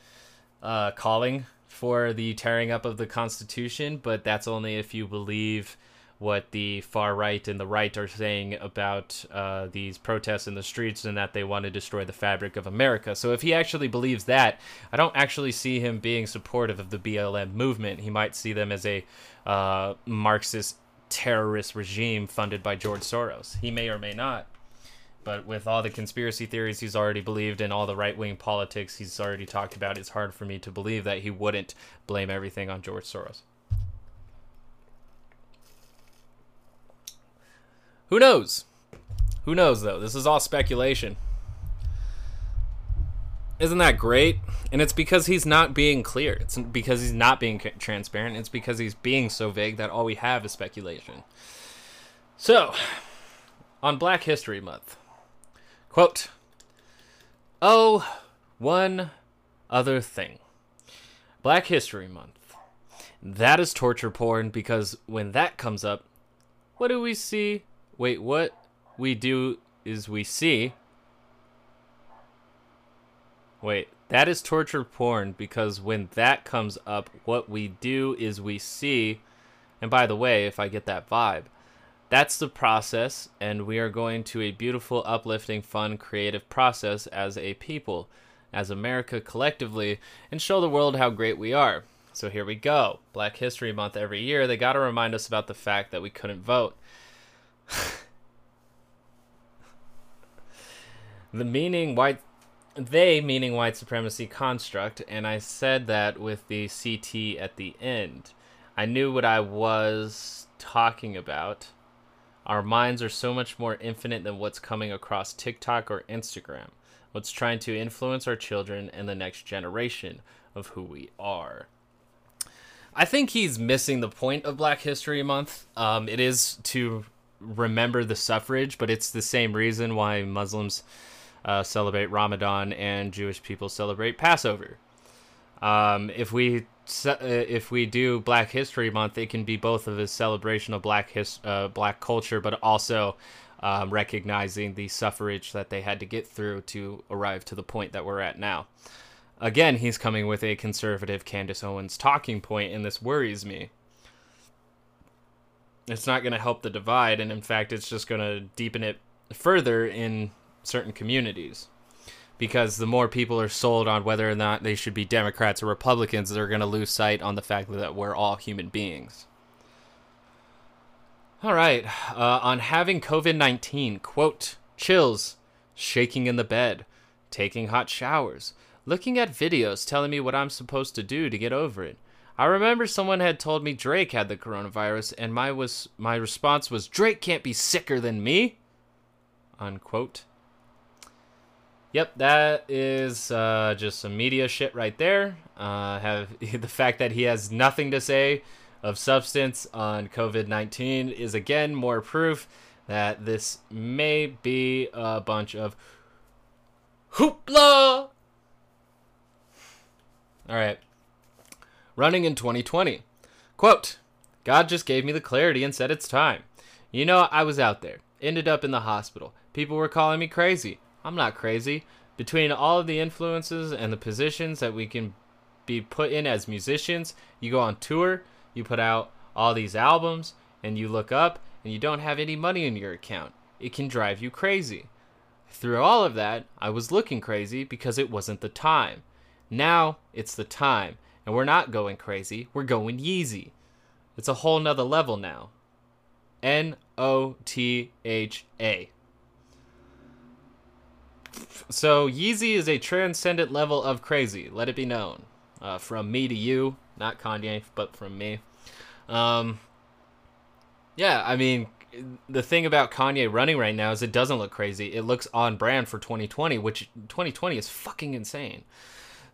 uh, calling for the tearing up of the Constitution, but that's only if you believe what the far right and the right are saying about uh, these protests in the streets and that they want to destroy the fabric of America. So if he actually believes that, I don't actually see him being supportive of the BLM movement. He might see them as a uh, Marxist terrorist regime funded by George Soros. He may or may not. But with all the conspiracy theories he's already believed and all the right wing politics he's already talked about, it's hard for me to believe that he wouldn't blame everything on George Soros. Who knows? Who knows, though? This is all speculation. Isn't that great? And it's because he's not being clear. It's because he's not being transparent. It's because he's being so vague that all we have is speculation. So, on Black History Month, quote, Oh, one other thing. Black History Month. That is torture porn because when that comes up, what do we see? Wait, what we do is we see. Wait, that is torture porn because when that comes up, what we do is we see. And by the way, if I get that vibe, that's the process, and we are going to a beautiful, uplifting, fun, creative process as a people, as America collectively, and show the world how great we are. So here we go. Black History Month every year, they got to remind us about the fact that we couldn't vote. the meaning white they meaning white supremacy construct and i said that with the ct at the end. I knew what i was talking about. Our minds are so much more infinite than what's coming across tiktok or instagram what's trying to influence our children and the next generation of who we are. I think he's missing the point of black history month. Um, it is to remember the suffrage but it's the same reason why muslims uh, celebrate Ramadan and Jewish people celebrate Passover. Um, if we uh, if we do Black History Month, it can be both of a celebration of Black his, uh, Black culture, but also um, recognizing the suffrage that they had to get through to arrive to the point that we're at now. Again, he's coming with a conservative Candace Owens talking point, and this worries me. It's not going to help the divide, and in fact, it's just going to deepen it further in certain communities because the more people are sold on whether or not they should be Democrats or Republicans, they're going to lose sight on the fact that we're all human beings. All right, uh, on having COVID 19, quote, chills, shaking in the bed, taking hot showers, looking at videos telling me what I'm supposed to do to get over it. I remember someone had told me Drake had the coronavirus, and my was my response was Drake can't be sicker than me. Unquote. Yep, that is uh, just some media shit right there. Uh, have the fact that he has nothing to say of substance on COVID nineteen is again more proof that this may be a bunch of hoopla. All right, running in 2020. Quote: God just gave me the clarity and said it's time. You know, I was out there, ended up in the hospital. People were calling me crazy. I'm not crazy. Between all of the influences and the positions that we can be put in as musicians, you go on tour, you put out all these albums, and you look up and you don't have any money in your account. It can drive you crazy. Through all of that, I was looking crazy because it wasn't the time. Now it's the time, and we're not going crazy, we're going Yeezy. It's a whole nother level now. N O T H A. So Yeezy is a transcendent level of crazy. Let it be known. Uh, from me to you, not Kanye, but from me. Um, yeah, I mean, the thing about Kanye running right now is it doesn't look crazy. It looks on brand for 2020, which 2020 is fucking insane.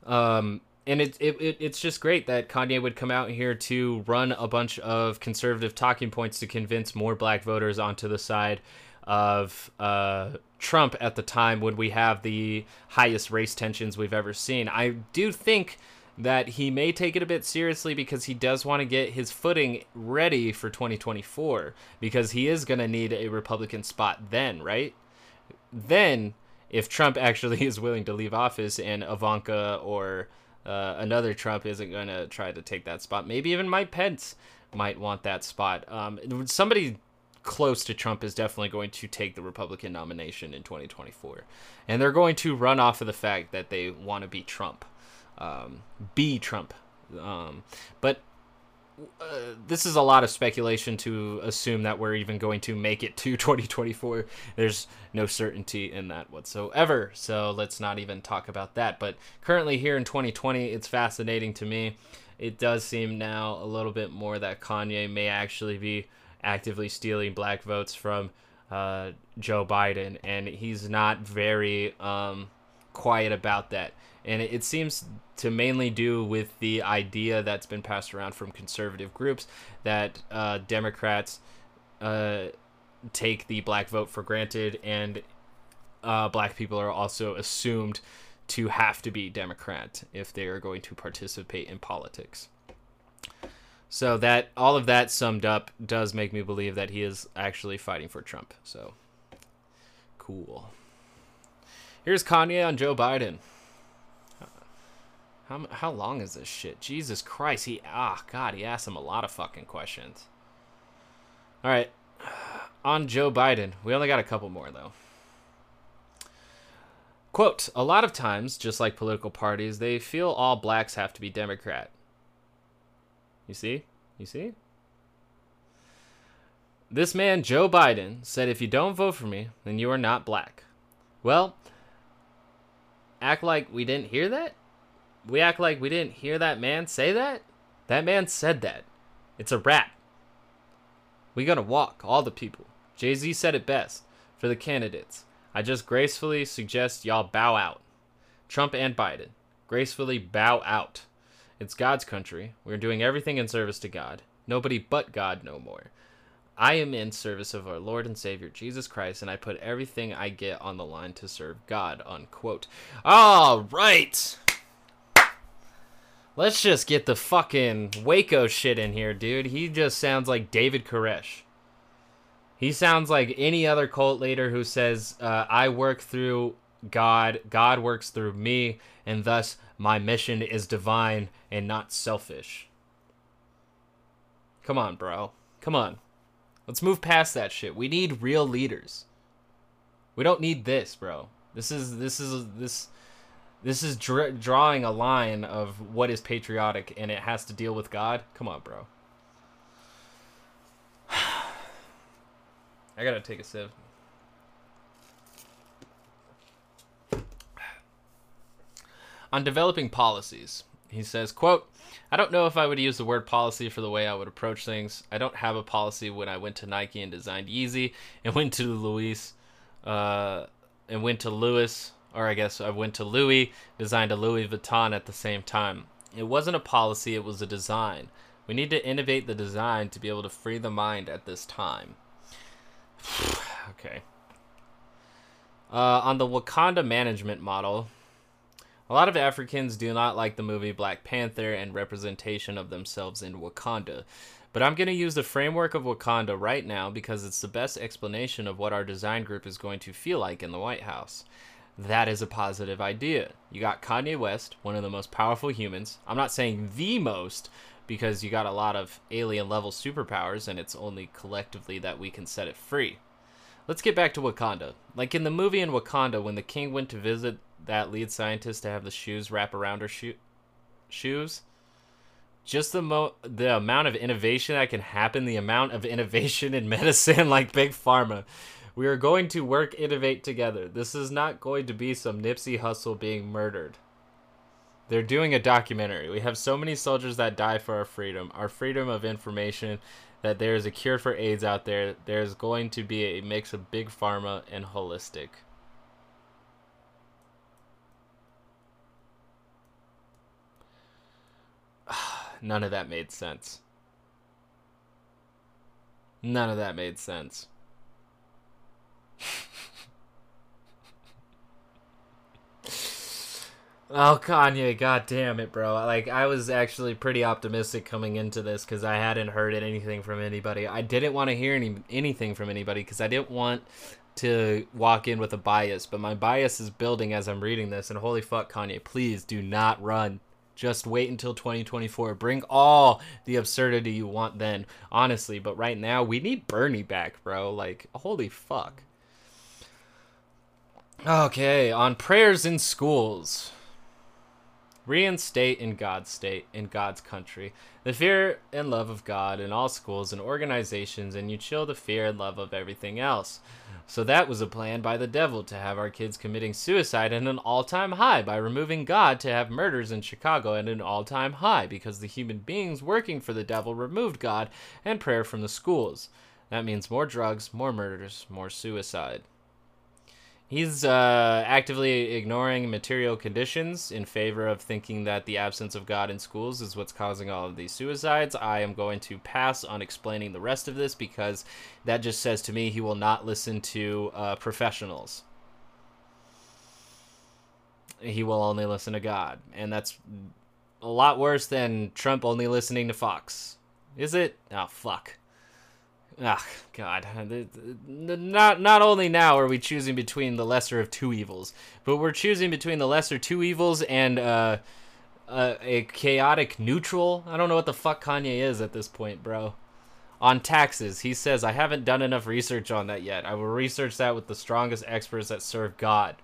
Um, and it, it, it it's just great that Kanye would come out here to run a bunch of conservative talking points to convince more black voters onto the side of uh, Trump at the time when we have the highest race tensions we've ever seen. I do think that he may take it a bit seriously because he does want to get his footing ready for 2024 because he is going to need a Republican spot then, right? Then, if Trump actually is willing to leave office and Ivanka or uh, another Trump isn't going to try to take that spot, maybe even Mike Pence might want that spot. Um, somebody close to Trump is definitely going to take the Republican nomination in 2024. And they're going to run off of the fact that they want to be Trump. Um, be Trump. Um, but uh, this is a lot of speculation to assume that we're even going to make it to 2024. There's no certainty in that whatsoever. So let's not even talk about that. But currently, here in 2020, it's fascinating to me. It does seem now a little bit more that Kanye may actually be actively stealing black votes from uh, Joe Biden, and he's not very um, quiet about that. And it, seems to mainly do with the idea that's been passed around from conservative groups that uh, Democrats uh, take the black vote for granted and uh, black people are also assumed to have to be Democrat if they are going to participate in politics. So that all of that summed up does make me believe that he is actually fighting for Trump. So cool. Here's Kanye on Joe Biden. How how long is this shit? Jesus Christ, he ah god, he asked him a lot of fucking questions. All right. On Joe Biden, we only got a couple more though. Quote, a lot of times, just like political parties, they feel all blacks have to be Democrat. You see? You see? This man, Joe Biden, said if you don't vote for me, then you are not black. Well, act like we didn't hear that? We act like we didn't hear that man say that? That man said that. It's a rap. We gonna walk, all the people. Jay Z said it best for the candidates. I just gracefully suggest y'all bow out. Trump and Biden, gracefully bow out. It's God's country. We're doing everything in service to God. Nobody but God no more. I am in service of our Lord and Savior Jesus Christ, and I put everything I get on the line to serve God. Unquote. All right. Let's just get the fucking Waco shit in here, dude. He just sounds like David Koresh. He sounds like any other cult leader who says, uh, I work through God, God works through me, and thus my mission is divine and not selfish. Come on, bro. Come on. Let's move past that shit. We need real leaders. We don't need this, bro. This is this is this this is dr- drawing a line of what is patriotic and it has to deal with God. Come on, bro. I gotta take a sip. On developing policies, he says, quote, I don't know if I would use the word policy for the way I would approach things. I don't have a policy when I went to Nike and designed Yeezy and went to Louis uh, and went to Lewis, or I guess I went to Louis, designed a Louis Vuitton at the same time. It wasn't a policy, it was a design. We need to innovate the design to be able to free the mind at this time. okay. Uh, on the Wakanda management model, a lot of Africans do not like the movie Black Panther and representation of themselves in Wakanda. But I'm going to use the framework of Wakanda right now because it's the best explanation of what our design group is going to feel like in the White House. That is a positive idea. You got Kanye West, one of the most powerful humans. I'm not saying the most, because you got a lot of alien level superpowers and it's only collectively that we can set it free. Let's get back to Wakanda. Like in the movie in Wakanda, when the king went to visit that lead scientist to have the shoes wrap around her sho- shoes, just the mo- the amount of innovation that can happen, the amount of innovation in medicine, like big pharma. We are going to work, innovate together. This is not going to be some Nipsey Hussle being murdered. They're doing a documentary. We have so many soldiers that die for our freedom, our freedom of information, that there is a cure for AIDS out there. There's going to be a mix of big pharma and holistic. None of that made sense. None of that made sense. Oh Kanye, god damn it, bro. Like I was actually pretty optimistic coming into this cuz I hadn't heard anything from anybody. I didn't want to hear any anything from anybody cuz I didn't want to walk in with a bias, but my bias is building as I'm reading this and holy fuck Kanye, please do not run. Just wait until 2024. Bring all the absurdity you want then, honestly, but right now we need Bernie back, bro. Like holy fuck. Okay, on prayers in schools reinstate in God's state, in God's country, the fear and love of God in all schools and organizations, and you chill the fear and love of everything else. So that was a plan by the devil to have our kids committing suicide at an all time high, by removing God to have murders in Chicago at an all time high, because the human beings working for the devil removed God and prayer from the schools. That means more drugs, more murders, more suicide. He's uh, actively ignoring material conditions in favor of thinking that the absence of God in schools is what's causing all of these suicides. I am going to pass on explaining the rest of this because that just says to me he will not listen to uh, professionals. He will only listen to God. And that's a lot worse than Trump only listening to Fox. Is it? Oh, fuck. Ah, God. Not not only now are we choosing between the lesser of two evils, but we're choosing between the lesser two evils and uh, a, a chaotic neutral. I don't know what the fuck Kanye is at this point, bro. On taxes, he says, I haven't done enough research on that yet. I will research that with the strongest experts that serve God.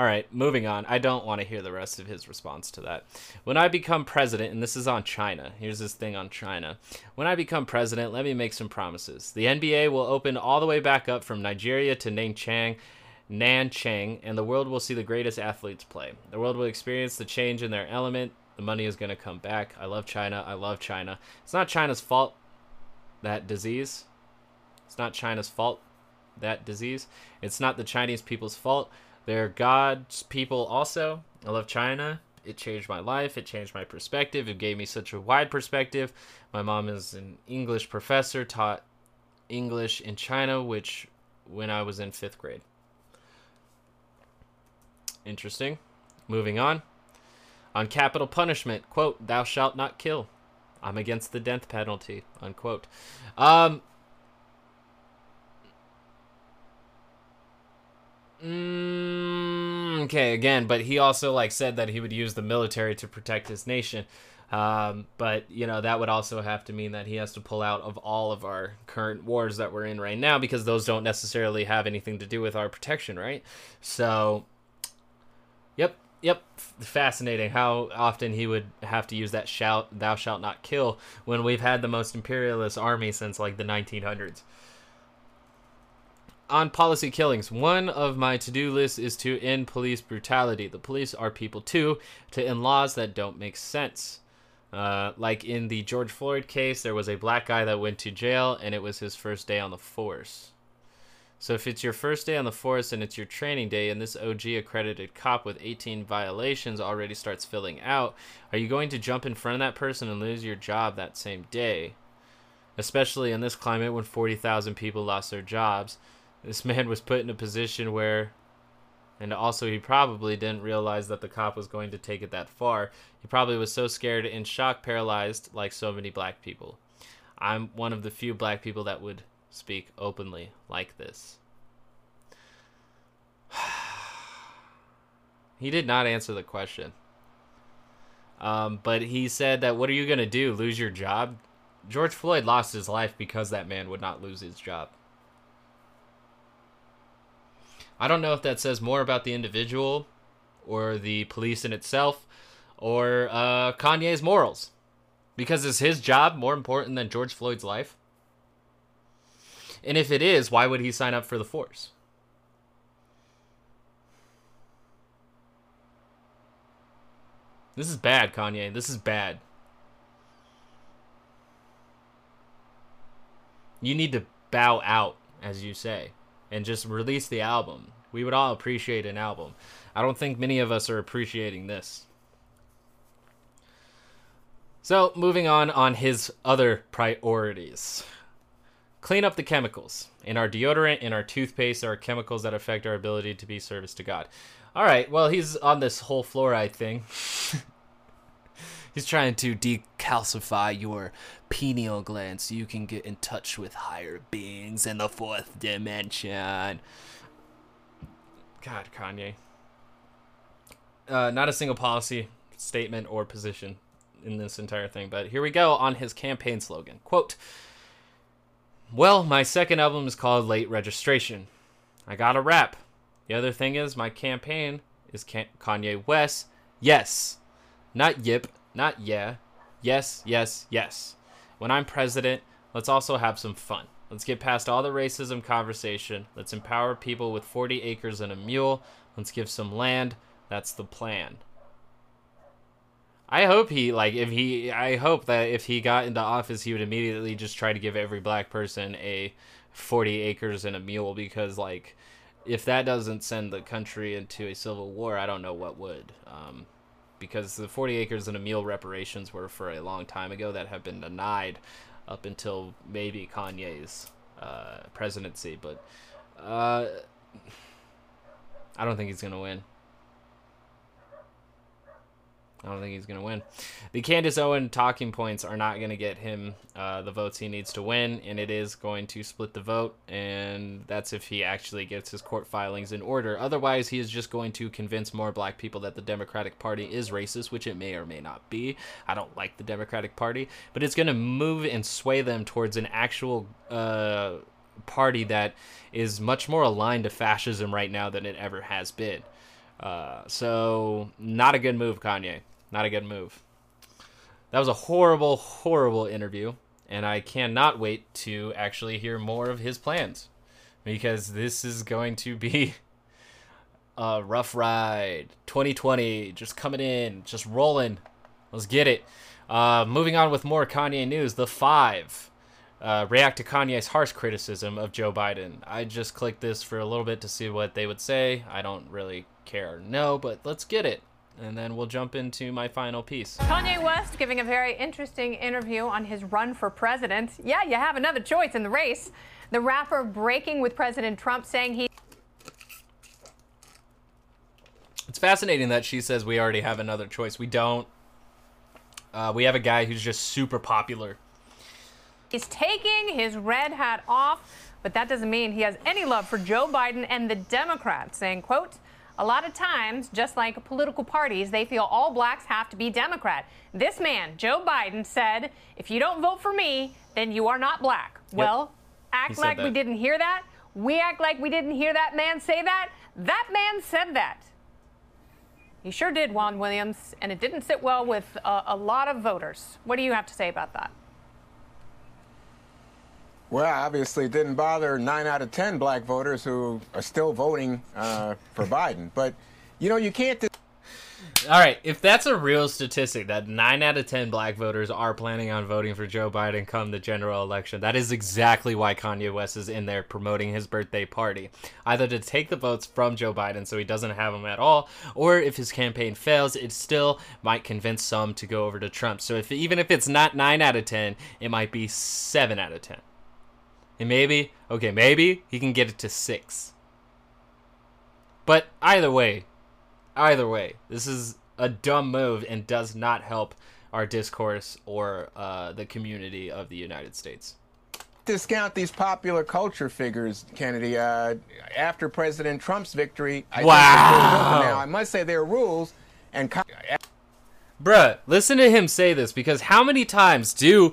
All right, moving on. I don't want to hear the rest of his response to that. When I become president, and this is on China, here's this thing on China. When I become president, let me make some promises. The NBA will open all the way back up from Nigeria to Nanchang. Nanchang, and the world will see the greatest athletes play. The world will experience the change in their element. The money is going to come back. I love China. I love China. It's not China's fault that disease. It's not China's fault that disease. It's not the Chinese people's fault they're God's people also. I love China. It changed my life. It changed my perspective. It gave me such a wide perspective. My mom is an English professor, taught English in China, which when I was in fifth grade. Interesting. Moving on. On capital punishment, quote, thou shalt not kill. I'm against the death penalty, unquote. Um, Mm, okay, again, but he also like said that he would use the military to protect his nation. Um, but you know that would also have to mean that he has to pull out of all of our current wars that we're in right now because those don't necessarily have anything to do with our protection, right? So, yep, yep, fascinating how often he would have to use that shout "Thou shalt not kill" when we've had the most imperialist army since like the 1900s on policy killings, one of my to do lists is to end police brutality. The police are people too, to end laws that don't make sense. Uh, like in the George Floyd case, there was a black guy that went to jail and it was his first day on the force. So if it's your first day on the force and it's your training day and this OG accredited cop with 18 violations already starts filling out, are you going to jump in front of that person and lose your job that same day? Especially in this climate when 40,000 people lost their jobs. This man was put in a position where, and also he probably didn't realize that the cop was going to take it that far. He probably was so scared and shock paralyzed, like so many black people. I'm one of the few black people that would speak openly like this. he did not answer the question. Um, but he said that what are you going to do? Lose your job? George Floyd lost his life because that man would not lose his job. I don't know if that says more about the individual or the police in itself or uh, Kanye's morals. Because is his job more important than George Floyd's life? And if it is, why would he sign up for the force? This is bad, Kanye. This is bad. You need to bow out, as you say and just release the album. We would all appreciate an album. I don't think many of us are appreciating this. So, moving on on his other priorities. Clean up the chemicals. In our deodorant, in our toothpaste, there are chemicals that affect our ability to be service to God. All right, well, he's on this whole fluoride thing. He's trying to decalcify your pineal gland so you can get in touch with higher beings in the fourth dimension. God, Kanye. Uh, not a single policy statement or position in this entire thing, but here we go on his campaign slogan. Quote, well, my second album is called Late Registration. I got a rap. The other thing is, my campaign is Kanye West. Yes, not Yip, not yeah. Yes, yes, yes. When I'm president, let's also have some fun. Let's get past all the racism conversation. Let's empower people with 40 acres and a mule. Let's give some land. That's the plan. I hope he like if he I hope that if he got into office he would immediately just try to give every black person a 40 acres and a mule because like if that doesn't send the country into a civil war, I don't know what would. Um, because the 40 acres and a meal reparations were for a long time ago that have been denied up until maybe Kanye's uh, presidency. But uh, I don't think he's going to win. I don't think he's going to win. The Candace Owen talking points are not going to get him uh, the votes he needs to win, and it is going to split the vote, and that's if he actually gets his court filings in order. Otherwise, he is just going to convince more black people that the Democratic Party is racist, which it may or may not be. I don't like the Democratic Party, but it's going to move and sway them towards an actual uh, party that is much more aligned to fascism right now than it ever has been. Uh, so, not a good move, Kanye. Not a good move. That was a horrible, horrible interview, and I cannot wait to actually hear more of his plans because this is going to be a rough ride. 2020 just coming in, just rolling. Let's get it. Uh, moving on with more Kanye news. The Five uh, react to Kanye's harsh criticism of Joe Biden. I just clicked this for a little bit to see what they would say. I don't really care No, but let's get it and then we'll jump into my final piece. Kanye West giving a very interesting interview on his run for president. Yeah, you have another choice in the race. The rapper breaking with President Trump saying he. It's fascinating that she says we already have another choice. We don't. Uh, we have a guy who's just super popular. He's taking his red hat off, but that doesn't mean he has any love for Joe Biden and the Democrats, saying, quote, a lot of times, just like political parties, they feel all blacks have to be Democrat. This man, Joe Biden, said, if you don't vote for me, then you are not black. Yep. Well, act like that. we didn't hear that. We act like we didn't hear that man say that. That man said that. He sure did, Juan Williams, and it didn't sit well with a, a lot of voters. What do you have to say about that? Well, obviously, it didn't bother nine out of ten black voters who are still voting uh, for Biden. But you know, you can't. All right, if that's a real statistic that nine out of ten black voters are planning on voting for Joe Biden come the general election, that is exactly why Kanye West is in there promoting his birthday party. Either to take the votes from Joe Biden so he doesn't have them at all, or if his campaign fails, it still might convince some to go over to Trump. So if even if it's not nine out of ten, it might be seven out of ten. And maybe, okay, maybe he can get it to six. But either way, either way, this is a dumb move and does not help our discourse or uh, the community of the United States. Discount these popular culture figures, Kennedy. Uh, after President Trump's victory, I wow. now I must say there are rules and. Bruh, listen to him say this because how many times do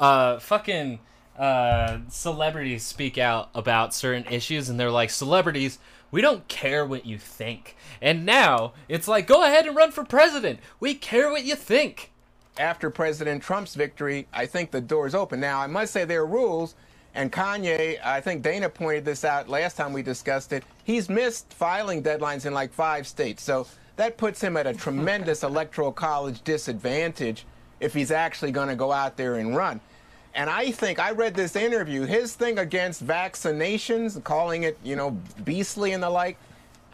uh fucking uh, celebrities speak out about certain issues, and they're like, celebrities, we don't care what you think. And now it's like, go ahead and run for president. We care what you think. After President Trump's victory, I think the door is open. Now, I must say there are rules, and Kanye, I think Dana pointed this out last time we discussed it. He's missed filing deadlines in like five states. So that puts him at a tremendous electoral college disadvantage if he's actually going to go out there and run. And I think I read this interview, his thing against vaccinations, calling it, you know, beastly and the like.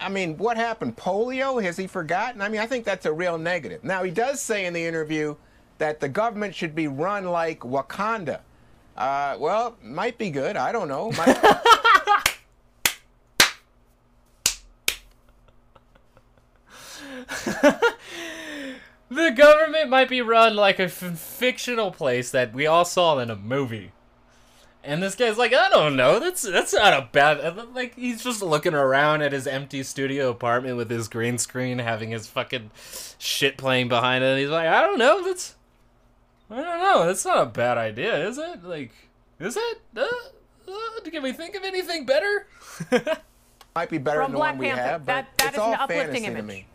I mean, what happened? Polio? Has he forgotten? I mean, I think that's a real negative. Now, he does say in the interview that the government should be run like Wakanda. Uh, well, might be good. I don't know. The government might be run like a f- fictional place that we all saw in a movie. And this guy's like, I don't know. That's that's not a bad. Like he's just looking around at his empty studio apartment with his green screen, having his fucking shit playing behind it. And he's like, I don't know. That's I don't know. That's not a bad idea, is it? Like, is it? Uh, uh, can we think of anything better? Might be better From than Black the one Panther. we have, that, but that it's is all an uplifting fantasy image. to me.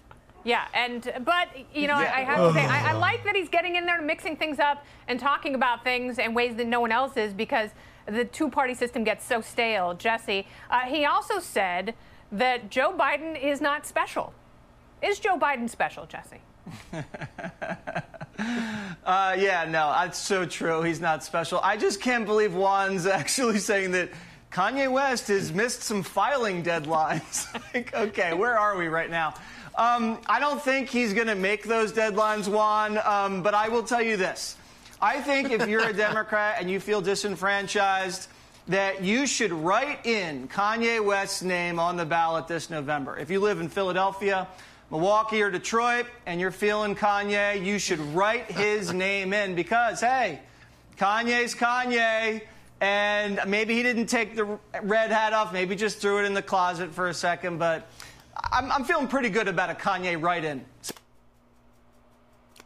Yeah, and but you know, yeah. I, I, have to say, I, I, like that he's getting in there, mixing things up, and talking about things in ways that no one else is, because the two-party system gets so stale. Jesse, uh, he also said that Joe Biden is not special. Is Joe Biden special, Jesse? uh, yeah, no, that's so true. He's not special. I just can't believe Juan's actually saying that Kanye West has missed some filing deadlines. like, okay, where are we right now? Um, I don't think he's going to make those deadlines, Juan, um, but I will tell you this. I think if you're a Democrat and you feel disenfranchised, that you should write in Kanye West's name on the ballot this November. If you live in Philadelphia, Milwaukee, or Detroit, and you're feeling Kanye, you should write his name in because, hey, Kanye's Kanye. And maybe he didn't take the red hat off, maybe just threw it in the closet for a second, but I'm, I'm feeling pretty good about a Kanye write in.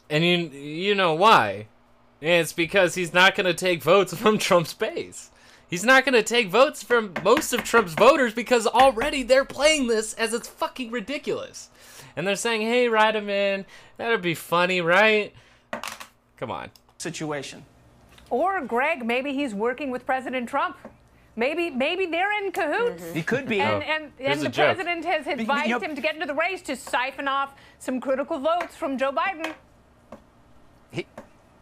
And you you know why? It's because he's not going to take votes from Trump's base. He's not going to take votes from most of Trump's voters because already they're playing this as it's fucking ridiculous. And they're saying, "Hey, write him in. That'd be funny, right?" Come on. Situation. Or Greg, maybe he's working with President Trump. Maybe maybe they're in cahoots. He could be. And, Oh, and, here's and a the joke. president has you advised know- him to get into the race to siphon off some critical votes from Joe Biden. he,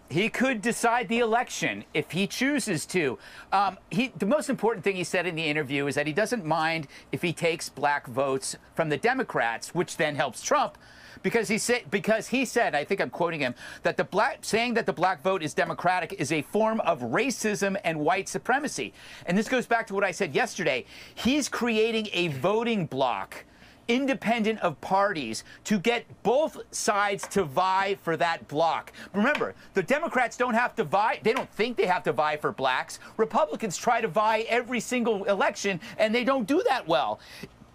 he could decide the election if he chooses to. Um, he, the most important thing he said in the interview is that he doesn't mind if he takes black votes from the Democrats, which then helps Trump. Because he said, because he said, I think I'm quoting him, that the black saying that the black vote is democratic is a form of racism and white supremacy. And this goes back to what I said yesterday. He's creating a voting bloc independent of parties to get both sides to vie for that block. Remember, the Democrats don't have to vie, they don't think they have to vie for blacks. Republicans try to vie every single election, and they don't do that well.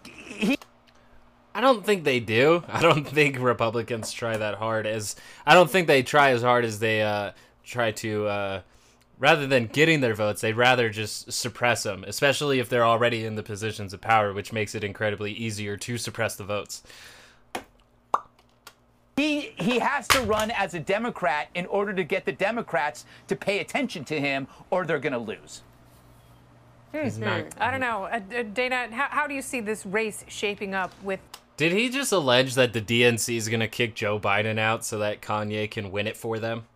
He, I don't think they do. I don't think Republicans try that hard as I don't think they try as hard as they uh, try to uh, rather than getting their votes, they'd rather just suppress them, especially if they're already in the positions of power, which makes it incredibly easier to suppress the votes. he, he has to run as a Democrat in order to get the Democrats to pay attention to him, or they're going to lose. He's not- I don't know. Uh, uh, Dana, how, how do you see this race shaping up with Did he just allege that the DNC is going to kick Joe Biden out so that Kanye can win it for them?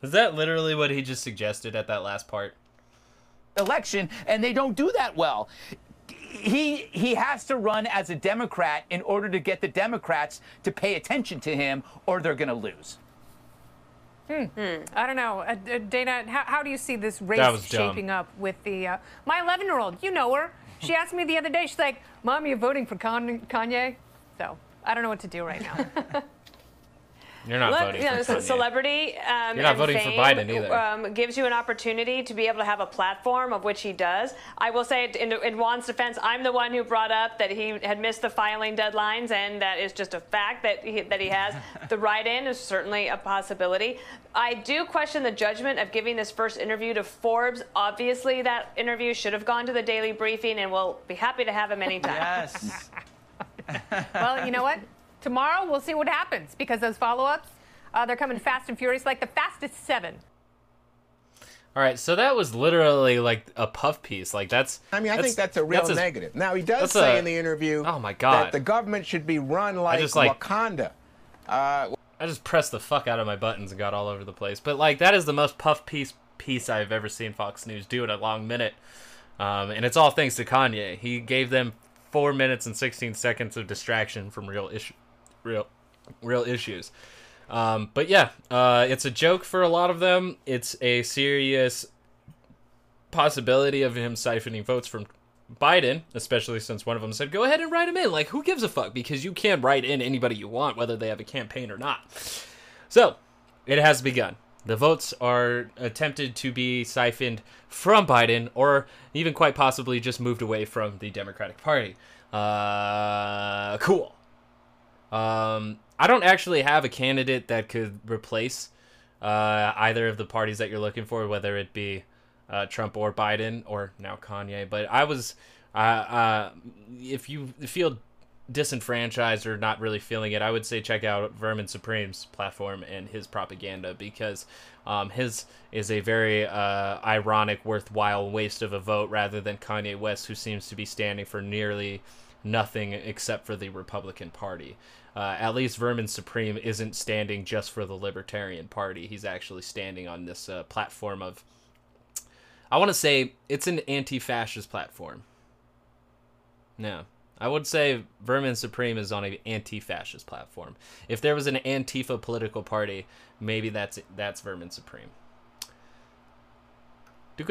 Is that literally what he just suggested at that last part? election, and they don't do that well. He he has to run as a Democrat in order to get the Democrats to pay attention to him, or they're going to lose. Hmm. I don't know, uh, uh, Dana. How, how do you see this race That was dumb. shaping up with the uh, my 11 year old? You know her. She asked me the other day. She's like, "Mom, you voting for Kanye?" So I don't know what to do right now. You're not Look, voting you know, for Kanye. celebrity um, You're not and voting for fame, Biden either. Um, gives you an opportunity to be able to have a platform of which he does. I will say, in, in Juan's defense, I'm the one who brought up that he had missed the filing deadlines, and that is just a fact that he, that he has. the write-in is certainly a possibility. I do question the judgment of giving this first interview to Forbes. Obviously, that interview should have gone to the Daily Briefing, and we'll be happy to have him anytime. Yes. well, you know what? Tomorrow we'll see what happens because those follow ups, uh, they're coming fast and furious, like the fastest seven. All right, so that was literally like a puff piece. Like that's. I mean, I think that's a real as- negative. Now, he does say a- in the interview Oh my God. that the government should be run like, just, like- Wakanda. Uh, I just pressed the fuck out of my buttons and got all over the place. But like that is the most puff piece piece I've ever seen Fox News do in a long minute, um, and it's all thanks to Kanye. He gave them four minutes and sixteen seconds of distraction from real issue, real, real issues. Um, but yeah, uh, it's a joke for a lot of them. It's a serious possibility of him siphoning votes from Biden, especially since one of them said, "Go ahead and write him in." Like, who gives a fuck? Because you can write in anybody you want, whether they have a campaign or not. So, it has begun. The votes are attempted to be siphoned from Biden, or even quite possibly just moved away from the Democratic Party. Uh, cool. Um, I don't actually have a candidate that could replace uh, either of the parties that you're looking for, whether it be uh, Trump or Biden or now Kanye. But I was, uh, uh, if you feel disenfranchised or not really feeling it, I would say check out Vermin Supreme's platform and his propaganda because um, his is a very uh, ironic, worthwhile waste of a vote rather than Kanye West, who seems to be standing for nearly nothing except for the Republican Party. Uh, at least Vermin Supreme isn't standing just for the Libertarian Party. He's actually standing on this uh, platform of I want to say it's an anti-fascist platform. No. I would say Vermin Supreme is on an anti-fascist platform. If there was an Antifa political party, maybe that's that's Vermin Supreme. And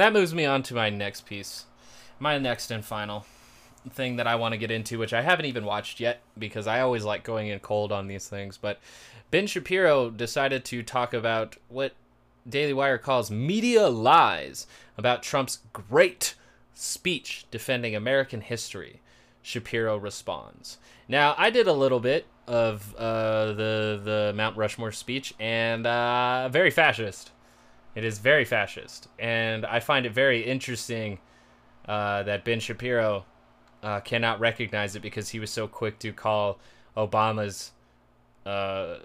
that moves me on to my next piece. My next and final thing that I want to get into, which I haven't even watched yet because I always like going in cold on these things. But Ben Shapiro decided to talk about what Daily Wire calls media lies about Trump's great speech defending American history. Shapiro responds. Now, I did a little bit of uh, the the Mount Rushmore speech, and uh, very fascist. It is very fascist, and I find it very interesting uh, that Ben Shapiro uh, cannot recognize it because he was so quick to call Obama's uh,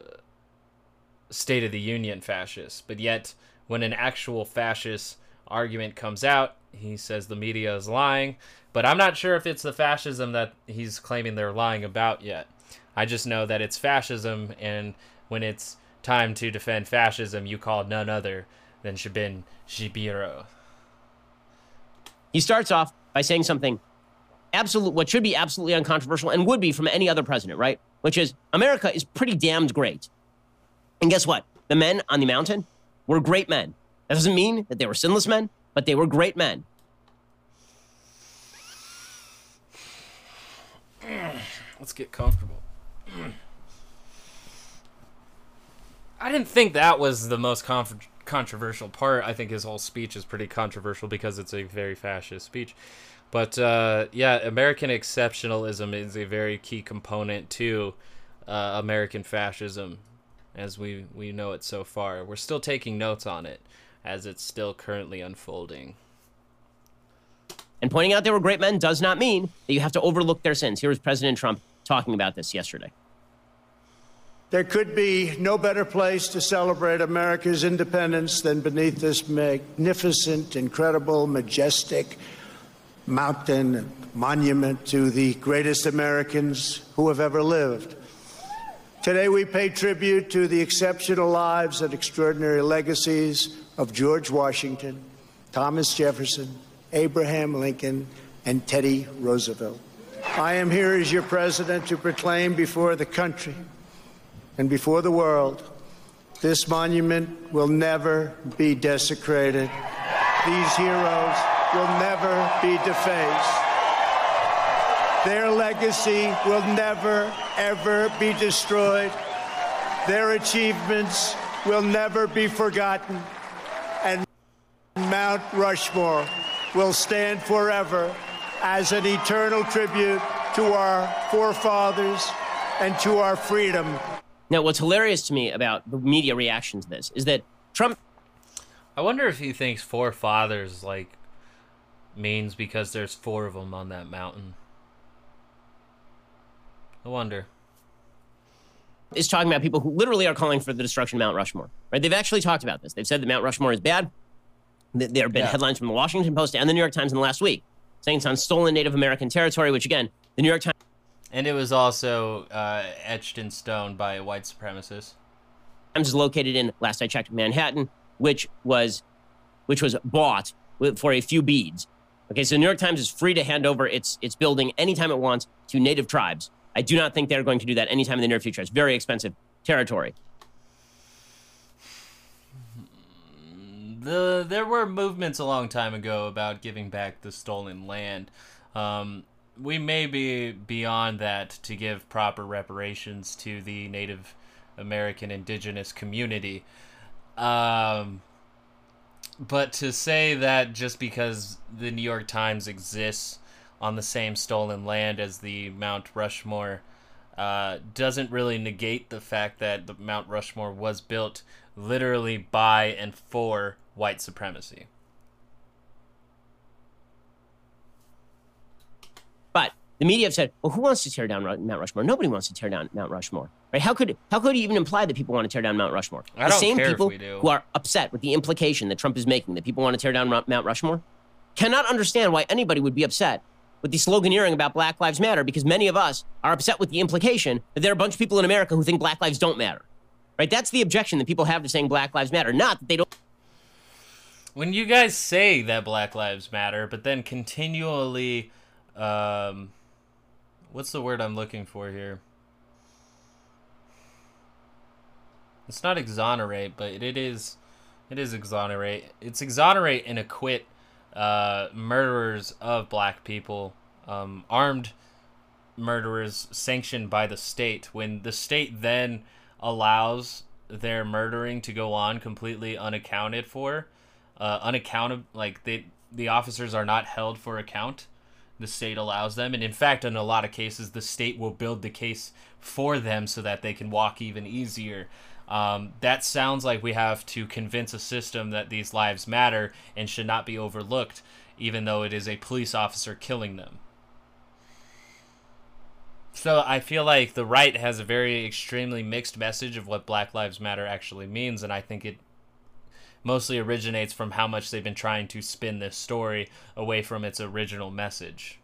State of the Union fascist. But yet, when an actual fascist argument comes out, he says the media is lying. But I'm not sure if it's the fascism that he's claiming they're lying about yet. I just know that it's fascism, and when it's time to defend fascism, you call none other than Shabin Shibiro. He starts off by saying something absolute, what should be absolutely uncontroversial and would be from any other president, right? Which is America is pretty damned great. And guess what? The men on the mountain were great men. That doesn't mean that they were sinless men, but they were great men. Let's get comfortable. I didn't think that was the most controversial part. I think his whole speech is pretty controversial because it's a very fascist speech. But uh, yeah, American exceptionalism is a very key component to uh, American fascism, as we we know it so far. We're still taking notes on it as it's still currently unfolding. And pointing out they were great men does not mean that you have to overlook their sins. Here was President Trump talking about this yesterday. There could be no better place to celebrate America's independence than beneath this magnificent, incredible, majestic mountain monument to the greatest Americans who have ever lived. Today, we pay tribute to the exceptional lives and extraordinary legacies of George Washington, Thomas Jefferson, Abraham Lincoln, and Teddy Roosevelt. I am here as your president to proclaim before the country and before the world this monument will never be desecrated. These heroes will never be defaced. Their legacy will never, ever be destroyed. Their achievements will never be forgotten. And Mount Rushmore will stand forever as an eternal tribute to our forefathers and to our freedom. Now, what's hilarious to me about the media reaction to this is that Trump. I wonder if he thinks forefathers like means because there's four of them on that mountain. I wonder. Is talking about people who literally are calling for the destruction of Mount Rushmore. Right? They've actually talked about this. They've said that Mount Rushmore is bad. There have been yeah. headlines from the Washington Post and the New York Times in the last week saying it's on stolen Native American territory, which again, the New York Times. And it was also uh, etched in stone by a white supremacist. Times is located in, last I checked, Manhattan, which was, which was bought for a few beads. Okay, so New York Times is free to hand over its its building anytime it wants to native tribes. I do not think they're going to do that anytime in the near future. It's very expensive territory. The there were movements a long time ago about giving back the stolen land. Um, we may be beyond that to give proper reparations to the Native American indigenous community. Um, but to say that just because the New York Times exists on the same stolen land as the Mount Rushmore uh, doesn't really negate the fact that the Mount Rushmore was built literally by and for white supremacy. But the media have said, well, who wants to tear down Mount Rushmore? Nobody wants to tear down Mount Rushmore. Right? How could how could he even imply that people want to tear down Mount Rushmore? I the don't same care people if we do. who are upset with the implication that Trump is making that people want to tear down Mount Rushmore cannot understand why anybody would be upset with the sloganeering about Black Lives Matter because many of us are upset with the implication that there are a bunch of people in America who think Black lives don't matter. Right? That's the objection that people have to saying Black Lives Matter, not that they don't when you guys say that Black Lives Matter, but then continually, um, what's the word I'm looking for here? It's not exonerate, but it is, it is exonerate. It's exonerate and acquit uh, murderers of black people, um, armed murderers sanctioned by the state. When the state then allows their murdering to go on completely unaccounted for, uh, like they the officers are not held for account. The state allows them, and in fact, in a lot of cases, the state will build the case for them so that they can walk even easier. Um, that sounds like we have to convince a system that these lives matter and should not be overlooked, even though it is a police officer killing them. So I feel like the right has a very extremely mixed message of what Black Lives Matter actually means, and I think it mostly originates from how much they've been trying to spin this story away from its original message.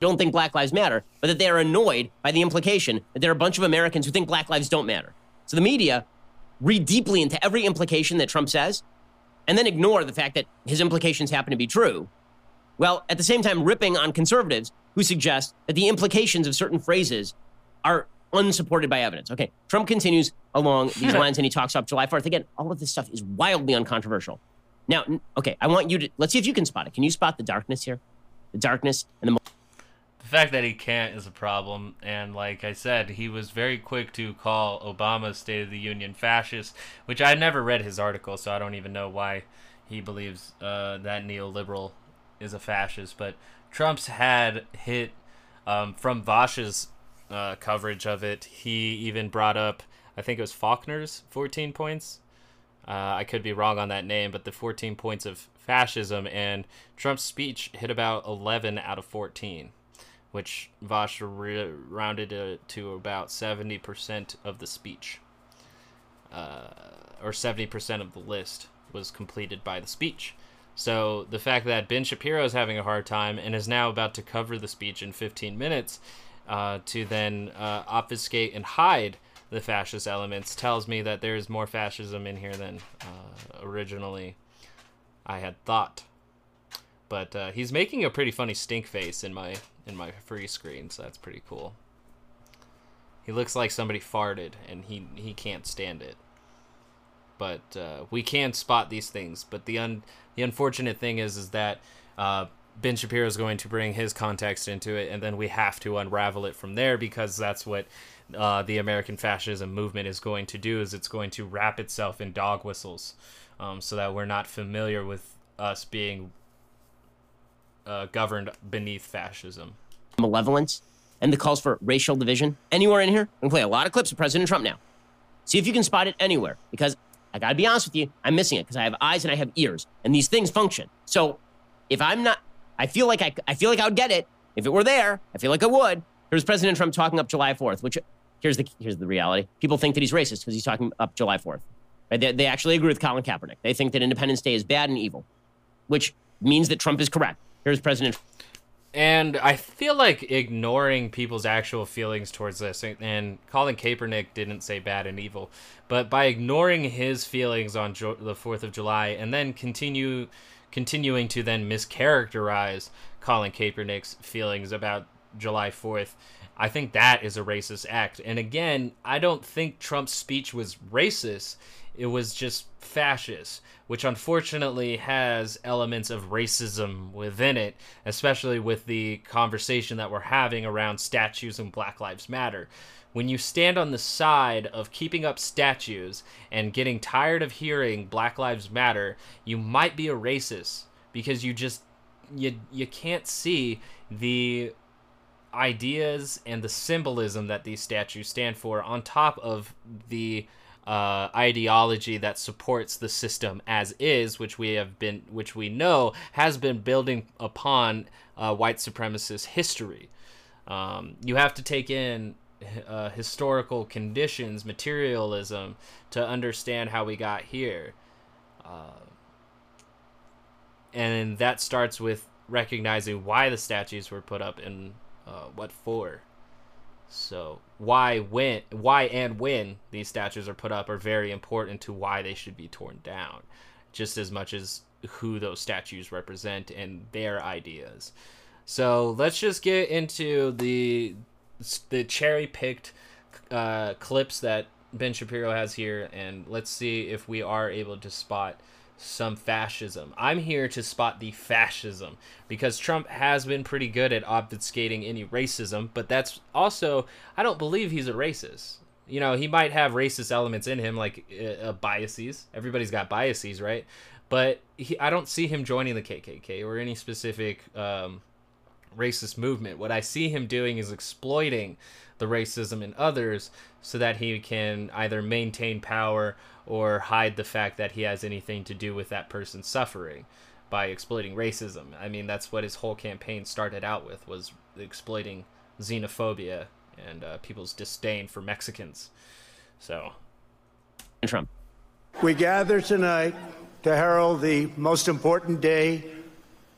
Don't think Black Lives Matter, but that they are annoyed by the implication that there are a bunch of Americans who think Black lives don't matter. So the media read deeply into every implication that Trump says and then ignore the fact that his implications happen to be true. Well, at the same time, ripping on conservatives who suggest that the implications of certain phrases are unsupported by evidence. Okay, Trump continues along these lines and he talks up July 4th. Again, all of this stuff is wildly uncontroversial. Now, okay, I want you to let's see if you can spot it. Can you spot the darkness here? The darkness and the. The fact that he can't is a problem, and like I said, he was very quick to call Obama's State of the Union fascist, which I never read his article, so I don't even know why he believes uh, that neoliberal is a fascist. But Trump's had hit um, from Vaush's uh, coverage of it. He even brought up, I think it was Faulkner's 14 points. Uh, I could be wrong on that name, but the 14 points of fascism and Trump's speech hit about 11 out of 14, which Vaush re- rounded it to about 70% of the speech, uh, or 70% of the list was completed by the speech. So the fact that Ben Shapiro is having a hard time and is now about to cover the speech in 15 minutes uh, to then uh, obfuscate and hide the fascist elements tells me that there is more fascism in here than uh, originally I had thought. But uh, he's making a pretty funny stink face in my in my free screen, so that's pretty cool. He looks like somebody farted, and he he can't stand it but uh, we can spot these things. But the un the unfortunate thing is is that uh, Ben Shapiro is going to bring his context into it, and then we have to unravel it from there because that's what uh, the American fascism movement is going to do. Is it's going to wrap itself in dog whistles, um, so that we're not familiar with us being uh, governed beneath fascism. Malevolence and the calls for racial division anywhere in here. I'm gonna play a lot of clips of President Trump now. See if you can spot it anywhere because I gotta be honest with you, I'm missing it because I have eyes and I have ears, and these things function. So if I'm not, I feel like I, I feel like I would get it if it were there. I feel like I would. Here's President Trump talking up July 4th, which here's the here's the reality. People think that he's racist because he's talking up July 4th. Right? They, they actually agree with Colin Kaepernick. They think that Independence Day is bad and evil, which means that Trump is correct. Here's President. And I feel like ignoring people's actual feelings towards this, and Colin Kaepernick didn't say bad and evil, but by ignoring his feelings on jo- the Fourth of July, and then continue continuing to then mischaracterize Colin Kaepernick's feelings about July Fourth, I think that is a racist act. And again, I don't think Trump's speech was racist; it was just fascist which unfortunately has elements of racism within it, especially with the conversation that we're having around statues and Black Lives Matter. When you stand on the side of keeping up statues and getting tired of hearing Black Lives Matter, you might be a racist because you just you you can't see the ideas and the symbolism that these statues stand for on top of the uh, ideology that supports the system as is, which we have been, which we know has been building upon uh, white supremacist history. Um, you have to take in uh, historical conditions, materialism, to understand how we got here. Uh, and that starts with recognizing why the statues were put up and uh, what for. So why when why and when these statues are put up are very important to why they should be torn down. just as much as who those statues represent and their ideas. So let's just get into the the cherry picked uh, clips that Ben Shapiro has here, and let's see if we are able to spot some fascism. I'm here to spot the fascism because Trump has been pretty good at obfuscating any racism, but that's also, I don't believe he's a racist. You know, he might have racist elements in him, like uh, uh biases. Everybody's got biases, right? But he, I don't see him joining the KKK or any specific um, racist movement. What I see him doing is exploiting the racism in others so that he can either maintain power or hide the fact that he has anything to do with that person's suffering by exploiting racism. I mean, that's what his whole campaign started out with was exploiting xenophobia and uh, people's disdain for Mexicans. So, Trump. We gather tonight to herald the most important day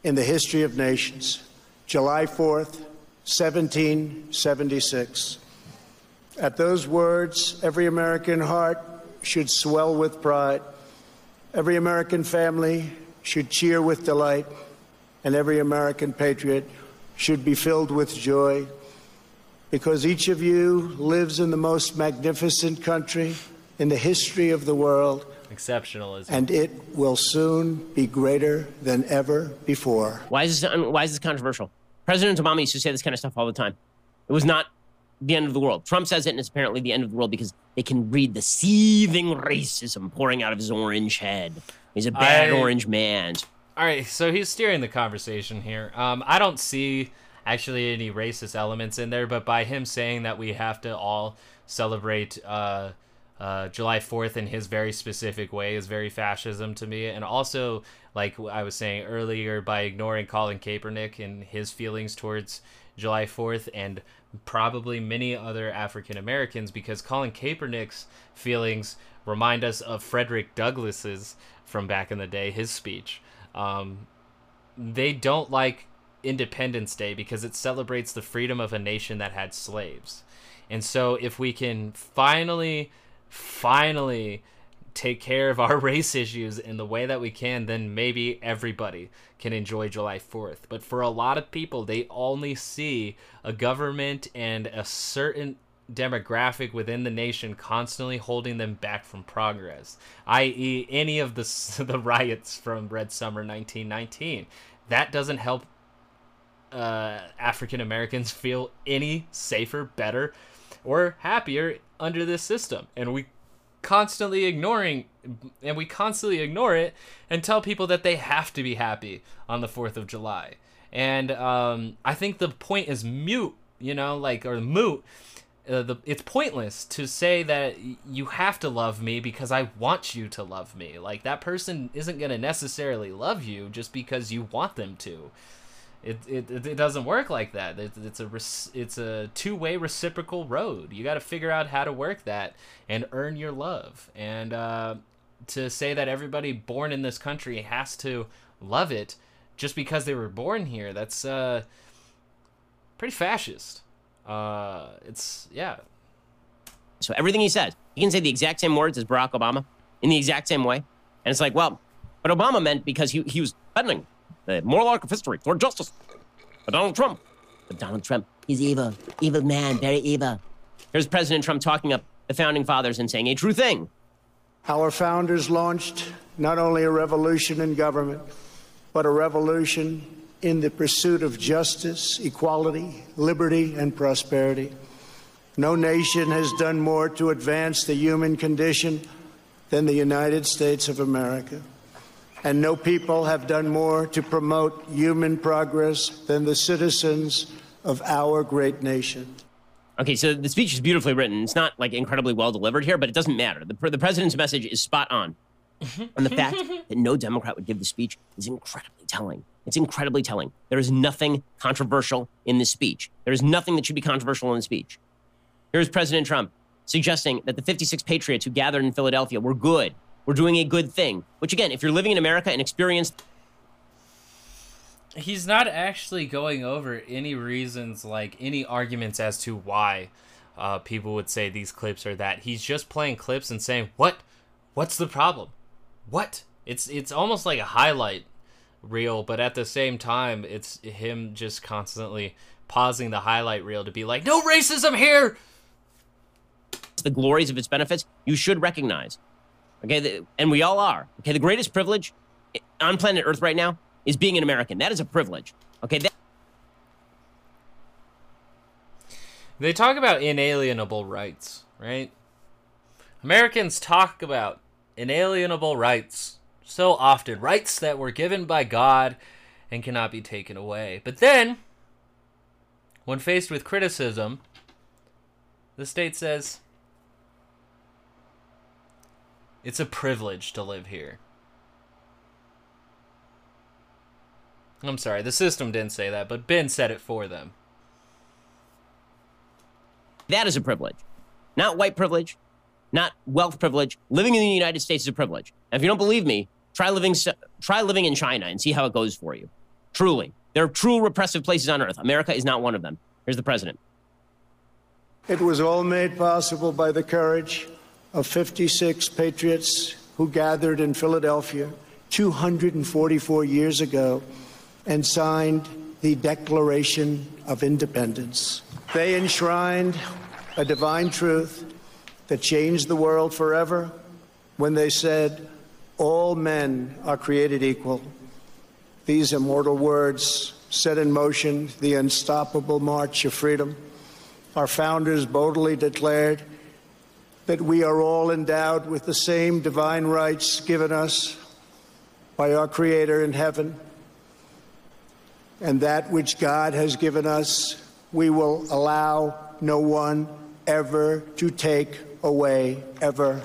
in the history of nations, July 4th, 1776. At those words, every American heart should swell with pride. Every American family should cheer with delight, and every American patriot should be filled with joy because each of you lives in the most magnificent country in the history of the world. Exceptionalism. And it will soon be greater than ever before. Why is this, why is this controversial? President Obama used to say this kind of stuff all the time. It was not the end of the world. Trump says it, and it's apparently the end of the world because they can read the seething racism pouring out of his orange head. He's a bad I, orange man. All right, so he's steering the conversation here. Um, I don't see actually any racist elements in there, but by him saying that we have to all celebrate uh, uh, July 4th in his very specific way is very fascism to me. And also, like I was saying earlier, by ignoring Colin Kaepernick and his feelings towards July 4th and probably many other African Americans because Colin Kaepernick's feelings remind us of Frederick Douglass's from back in the day, his speech. Um, they don't like Independence Day because it celebrates the freedom of a nation that had slaves. And so if we can finally, finally take care of our race issues in the way that we can, then maybe everybody can enjoy July 4th. But for a lot of people, they only see a government and a certain demographic within the nation constantly holding them back from progress, i.e., any of the, the riots from Red Summer 1919. That doesn't help uh, African Americans feel any safer, better, or happier under this system. And we constantly ignoring and we constantly ignore it and tell people that they have to be happy on the 4th of July. And um, I think the point is mute, you know, like, or moot. Uh, the, it's pointless to say that you have to love me because I want you to love me. Like, that person isn't going to necessarily love you just because you want them to. It, it, it doesn't work like that. It, it's a it's a two way reciprocal road. You got to figure out how to work that and earn your love. And uh, to say that everybody born in this country has to love it just because they were born here, that's uh, pretty fascist. Uh, it's yeah. So everything he says, he can say the exact same words as Barack Obama in the exact same way, and it's like, well, but Obama meant because he he was bending the moral arc of history toward justice. But Donald Trump. But Donald Trump, he's evil. Evil man, very evil. Here's President Trump talking up the founding fathers and saying a true thing. Our founders launched not only a revolution in government, but a revolution in the pursuit of justice, equality, liberty, and prosperity. No nation has done more to advance the human condition than the United States of America and no people have done more to promote human progress than the citizens of our great nation. Okay, so the speech is beautifully written. It's not like incredibly well delivered here, but it doesn't matter. The, the president's message is spot on. and the fact that no Democrat would give the speech is incredibly telling. It's incredibly telling. There is nothing controversial in this speech. There is nothing that should be controversial in the speech. Here's President Trump suggesting that the 56 patriots who gathered in Philadelphia were good we're doing a good thing. Which, again, if you're living in America and experienced. He's not actually going over any reasons, like any arguments as to why uh, people would say these clips are that. He's just playing clips and saying, What? What's the problem? What? It's it's almost like a highlight reel, but at the same time, it's him just constantly pausing the highlight reel to be like, "No racism here." The glories of its benefits you should recognize. Okay, the, and we all are. Okay, the greatest privilege on planet Earth right now is being an American. That is a privilege. Okay, that, They talk about inalienable rights, right? Americans talk about inalienable rights so often, rights that were given by God and cannot be taken away. But then, when faced with criticism, the state says, it's a privilege to live here. I'm sorry, the system didn't say that, but Ben said it for them. that is a privilege. Not white privilege, not wealth privilege. Living in the United States is a privilege. And if you don't believe me, try living try living in China and see how it goes for you. Truly. There are true repressive places on earth. America is not one of them. Here's the president. It was all made possible by the courage of 56 patriots who gathered in Philadelphia 244 years ago and signed the Declaration of Independence. They enshrined a divine truth that changed the world forever when they said, All men are created equal. These immortal words set in motion the unstoppable march of freedom. Our founders boldly declared that we are all endowed with the same divine rights given us by our Creator in heaven. And that which God has given us, we will allow no one ever to take away, ever.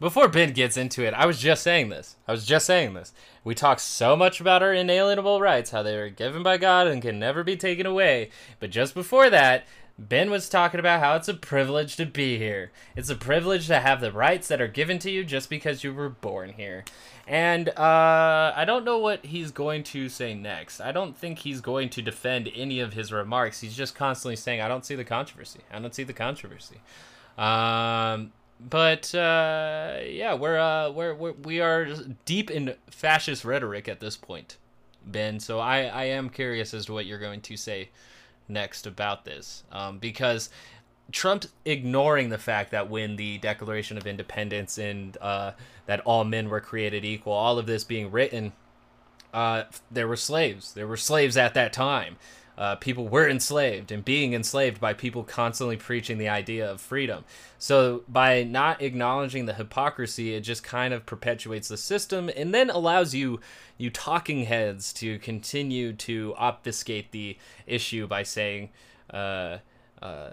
Before Ben gets into it, I was just saying this. I was just saying this. We talk so much about our inalienable rights, how they are given by God and can never be taken away. But just before that, Ben was talking about how it's a privilege to be here. It's a privilege to have the rights that are given to you just because you were born here. And uh, I don't know what he's going to say next. I don't think he's going to defend any of his remarks. He's just constantly saying, I don't see the controversy. I don't see the controversy. Um, but uh, yeah, we're, uh, we're, we're we are deep in fascist rhetoric at this point, Ben. So I, I am curious as to what you're going to say next about this, um, because Trump ignoring the fact that when the Declaration of Independence and uh, that all men were created equal, all of this being written, uh, there were slaves. There were slaves at that time. Uh, people were enslaved and being enslaved by people constantly preaching the idea of freedom. So, by not acknowledging the hypocrisy, it just kind of perpetuates the system and then allows you, you talking heads, to continue to obfuscate the issue by saying, uh, uh,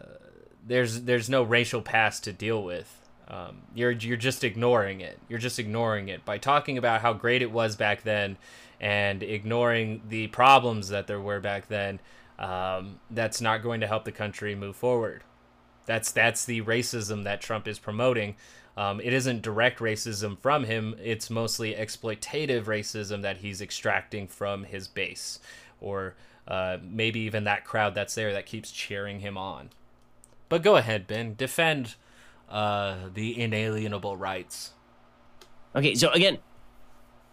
there's there's no racial past to deal with. Um, you're you're just ignoring it. You're just ignoring it by talking about how great it was back then, and ignoring the problems that there were back then. Um, that's not going to help the country move forward. That's that's the racism that Trump is promoting. Um, it isn't direct racism from him. It's mostly exploitative racism that he's extracting from his base, or uh, maybe even that crowd that's there that keeps cheering him on. But go ahead, Ben. Defend uh, the inalienable rights. Okay, so again,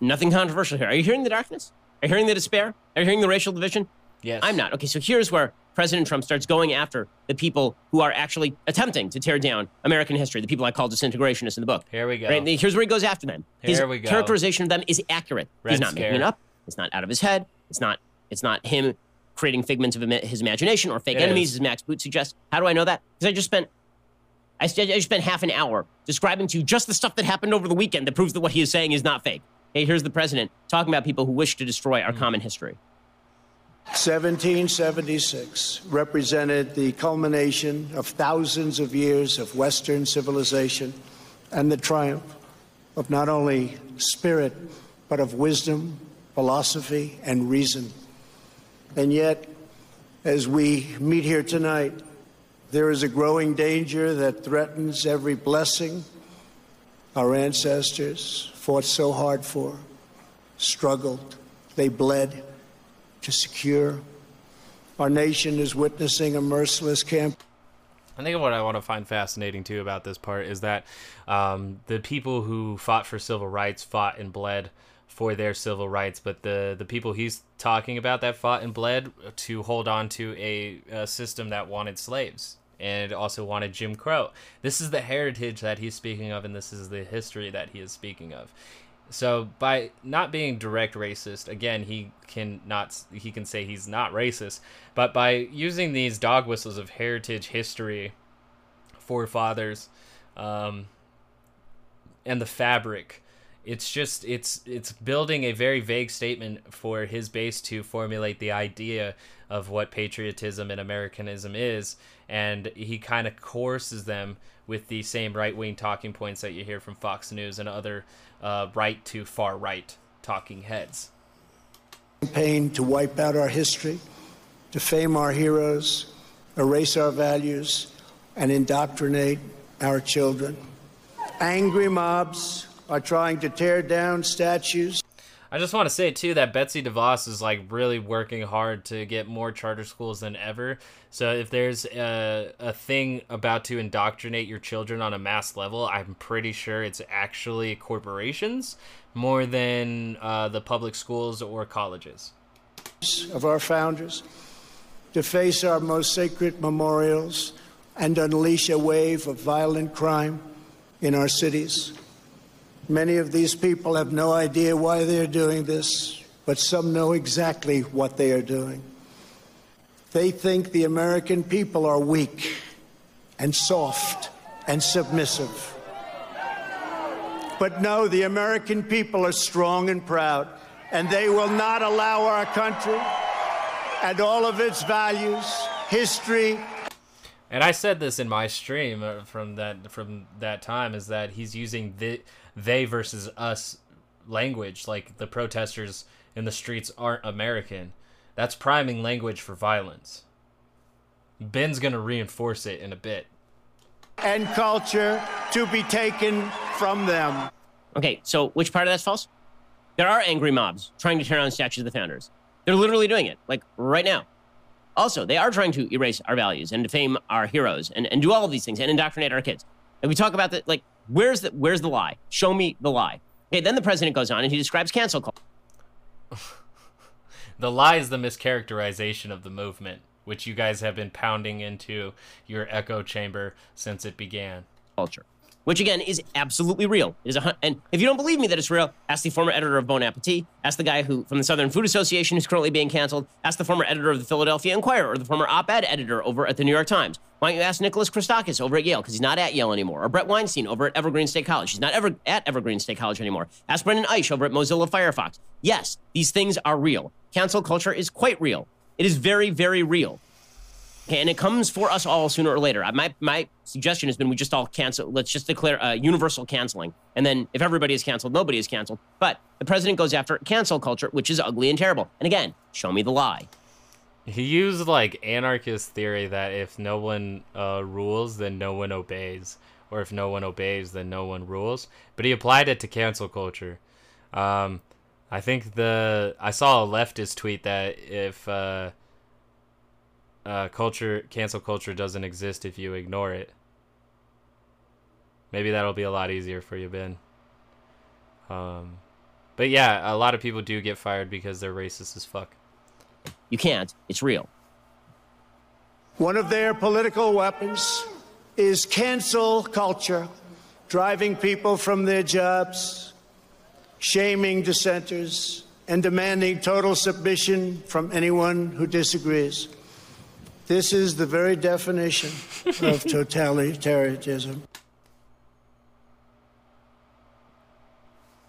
nothing controversial here. Are you hearing the darkness? Are you hearing the despair? Are you hearing the racial division? Yes. I'm not. Okay, so here's where President Trump starts going after the people who are actually attempting to tear down American history, the people I call disintegrationists in the book. Here we go. Right? Here's where he goes after them. His Here we go. characterization of them is accurate. Red He's not scare. making it up. It's not out of his head. It's not. It's not him creating figments of his imagination or fake It enemies, is. as Max Boot suggests. How do I know that? Because I just spent. I, just spent half an hour describing to you just the stuff that happened over the weekend that proves that what he is saying is not fake. Hey, here's the president talking about people who wish to destroy our hmm. common history. 1776 represented the culmination of thousands of years of Western civilization and the triumph of not only spirit, but of wisdom, philosophy, and reason. And yet, as we meet here tonight, there is a growing danger that threatens every blessing our ancestors fought so hard for, struggled, they bled to secure. Our nation is witnessing a merciless camp. I think what I want to find fascinating too about this part is that um, the people who fought for civil rights fought and bled for their civil rights, but the the people he's talking about that fought and bled to hold on to a, a system that wanted slaves and also wanted Jim Crow. This is the heritage that he's speaking of, and this is the history that he is speaking of. So by not being direct racist, again, he can not he can say he's not racist, but by using these dog whistles of heritage, history, forefathers, um, and the fabric, it's just it's it's building a very vague statement for his base to formulate the idea of what patriotism and Americanism is, and he kind of courses them with the same right wing talking points that you hear from Fox News and other uh, right to far right talking heads. Campaign to wipe out our history, defame our heroes, erase our values, and indoctrinate our children. Angry mobs are trying to tear down statues. I just want to say too that Betsy DeVos is like really working hard to get more charter schools than ever. So if there's a, a thing about to indoctrinate your children on a mass level, I'm pretty sure it's actually corporations more than uh, the public schools or colleges. Of our founders, deface our most sacred memorials, and unleash a wave of violent crime in our cities. Many of these people have no idea why they're doing this, but some know exactly what they are doing. They think the American people are weak and soft and submissive. But no, the American people are strong and proud, and they will not allow our country and all of its values, history, and I said this in my stream uh, from that from that time is that he's using the they versus us language like the protesters in the streets aren't American. That's priming language for violence. Ben's going to reinforce it in a bit. And culture to be taken from them. Okay, so which part of that's false? There are angry mobs trying to tear down statues of the founders. They're literally doing it, like right now. Also, they are trying to erase our values and defame our heroes and, and do all of these things and indoctrinate our kids. And we talk about that, like, where's the where's the lie? Show me the lie. Okay, then the president goes on and he describes cancel culture. the lie is the mischaracterization of the movement, which you guys have been pounding into your echo chamber since it began. Culture which again is absolutely real. It is a, and if you don't believe me that it's real, ask the former editor of Bon Appetit, ask the guy who from the Southern Food Association who's currently being canceled, ask the former editor of the Philadelphia Inquirer or the former op-ed editor over at the New York Times. Why don't you ask Nicholas Christakis over at Yale because he's not at Yale anymore, or Bret Weinstein over at Evergreen State College. He's not ever at Evergreen State College anymore. Ask Brendan Eich over at Mozilla Firefox. Yes, these things are real. Cancel culture is quite real. It is very, very real. And it comes for us all sooner or later. My my suggestion has been we just all cancel. Let's just declare uh, universal canceling, and then if everybody is canceled, nobody is canceled. But the president goes after cancel culture, which is ugly and terrible. And again, show me the lie. He used like anarchist theory that if no one uh, rules, then no one obeys, or if no one obeys, then no one rules. But he applied it to cancel culture. Um, I think the I saw a leftist tweet that if uh, uh, culture cancel culture doesn't exist if you ignore it. Maybe that'll be a lot easier for you, Ben. Um, but yeah, a lot of people do get fired because they're racist as fuck. You can't. It's real. One of their political weapons is cancel culture, driving people from their jobs, shaming dissenters, and demanding total submission from anyone who disagrees. This is the very definition of totalitarianism.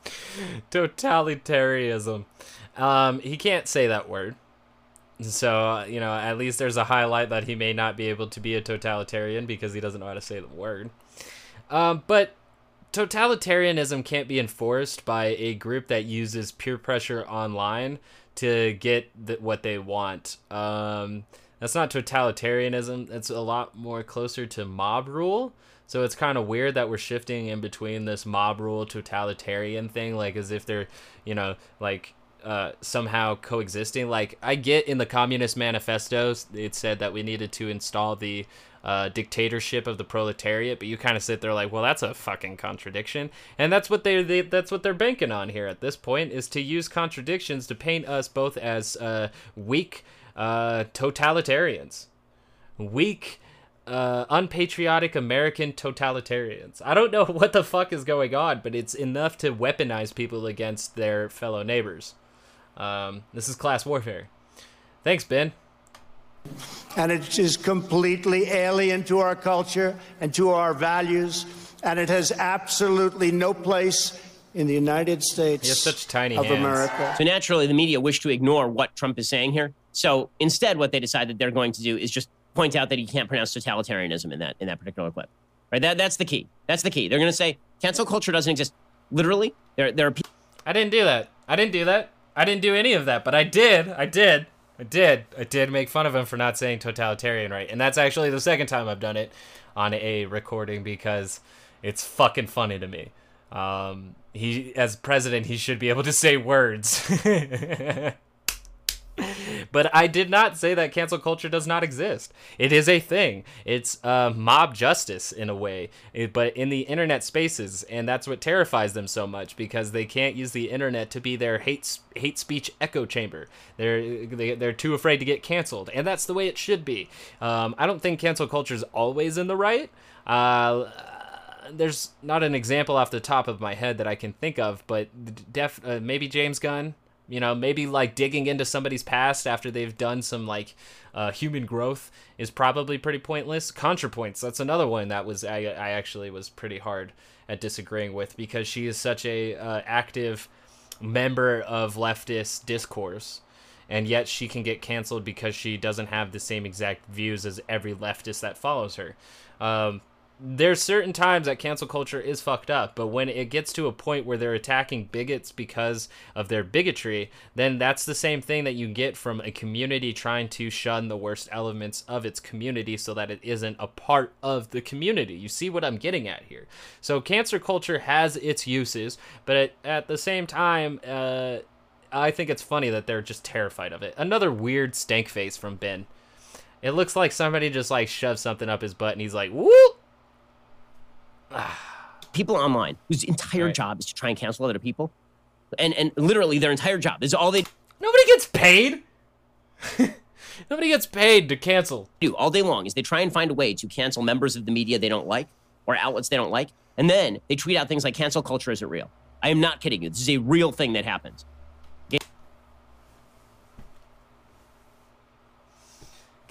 Totalitarianism. Um, he can't say that word. So, uh, you know, at least there's a highlight that he may not be able to be a totalitarian because he doesn't know how to say the word. Um, but totalitarianism can't be enforced by a group that uses peer pressure online to get the, what they want. Um, that's not totalitarianism. It's a lot more closer to mob rule. So it's kind of weird that we're shifting in between this mob rule totalitarian thing, like as if they're, you know, like uh, somehow coexisting. Like I get in the Communist Manifesto, it said that we needed to install the uh, dictatorship of the proletariat, but you kind of sit there like, well, that's a fucking contradiction, and that's what they, they that's what they're banking on here at this point is to use contradictions to paint us both as uh, weak uh, totalitarians, weak uh, unpatriotic American totalitarians. I don't know what the fuck is going on, but it's enough to weaponize people against their fellow neighbors. Um, this is class warfare. Thanks, Ben. And it is completely alien to our culture and to our values, and it has absolutely no place in the United States such tiny of hands. America. So naturally, the media wish to ignore what Trump is saying here. So instead, what they decide that they're going to do is just point out that he can't pronounce totalitarianism in that in that particular clip. Right? That that's the key. That's the key. They're going to say cancel culture doesn't exist. Literally, there there are people. I didn't do that. I didn't do that. I didn't do any of that, but I did. I did. I did. I did make fun of him for not saying totalitarian right. And that's actually the second time I've done it on a recording because it's fucking funny to me. Um, he, as president, he should be able to say words. but I did not say that cancel culture does not exist. It is a thing. It's uh, mob justice in a way, it- but in the internet spaces, and that's what terrifies them so much because they can't use the internet to be their hate hate speech echo chamber. They're they, they're too afraid to get canceled, and that's the way it should be. Um, I don't think cancel culture is always in the right. Uh, there's not an example off the top of my head that I can think of, but def uh, maybe James Gunn. You know, maybe like digging into somebody's past after they've done some like uh, human growth is probably pretty pointless. ContraPoints, that's another one that was I, I actually was pretty hard at disagreeing with because she is such a uh, active member of leftist discourse and yet she can get canceled because she doesn't have the same exact views as every leftist that follows her. Um, there's certain times that cancel culture is fucked up, but when it gets to a point where they're attacking bigots because of their bigotry, then that's the same thing that you get from a community trying to shun the worst elements of its community so that it isn't a part of the community. You see what I'm getting at here. So cancer culture has its uses, but at, at the same time, uh, I think it's funny that they're just terrified of it. Another weird stank face from Ben. It looks like somebody just like shoved something up his butt and he's like, whoop! people online whose entire Right. job is to try and cancel other people, and and literally their entire job is all they Nobody gets paid. Nobody gets paid to cancel. do all day long is they try and find a way to cancel members of the media they don't like or outlets they don't like, and then they tweet out things like cancel culture isn't real. I am not kidding you. This is a real thing that happens.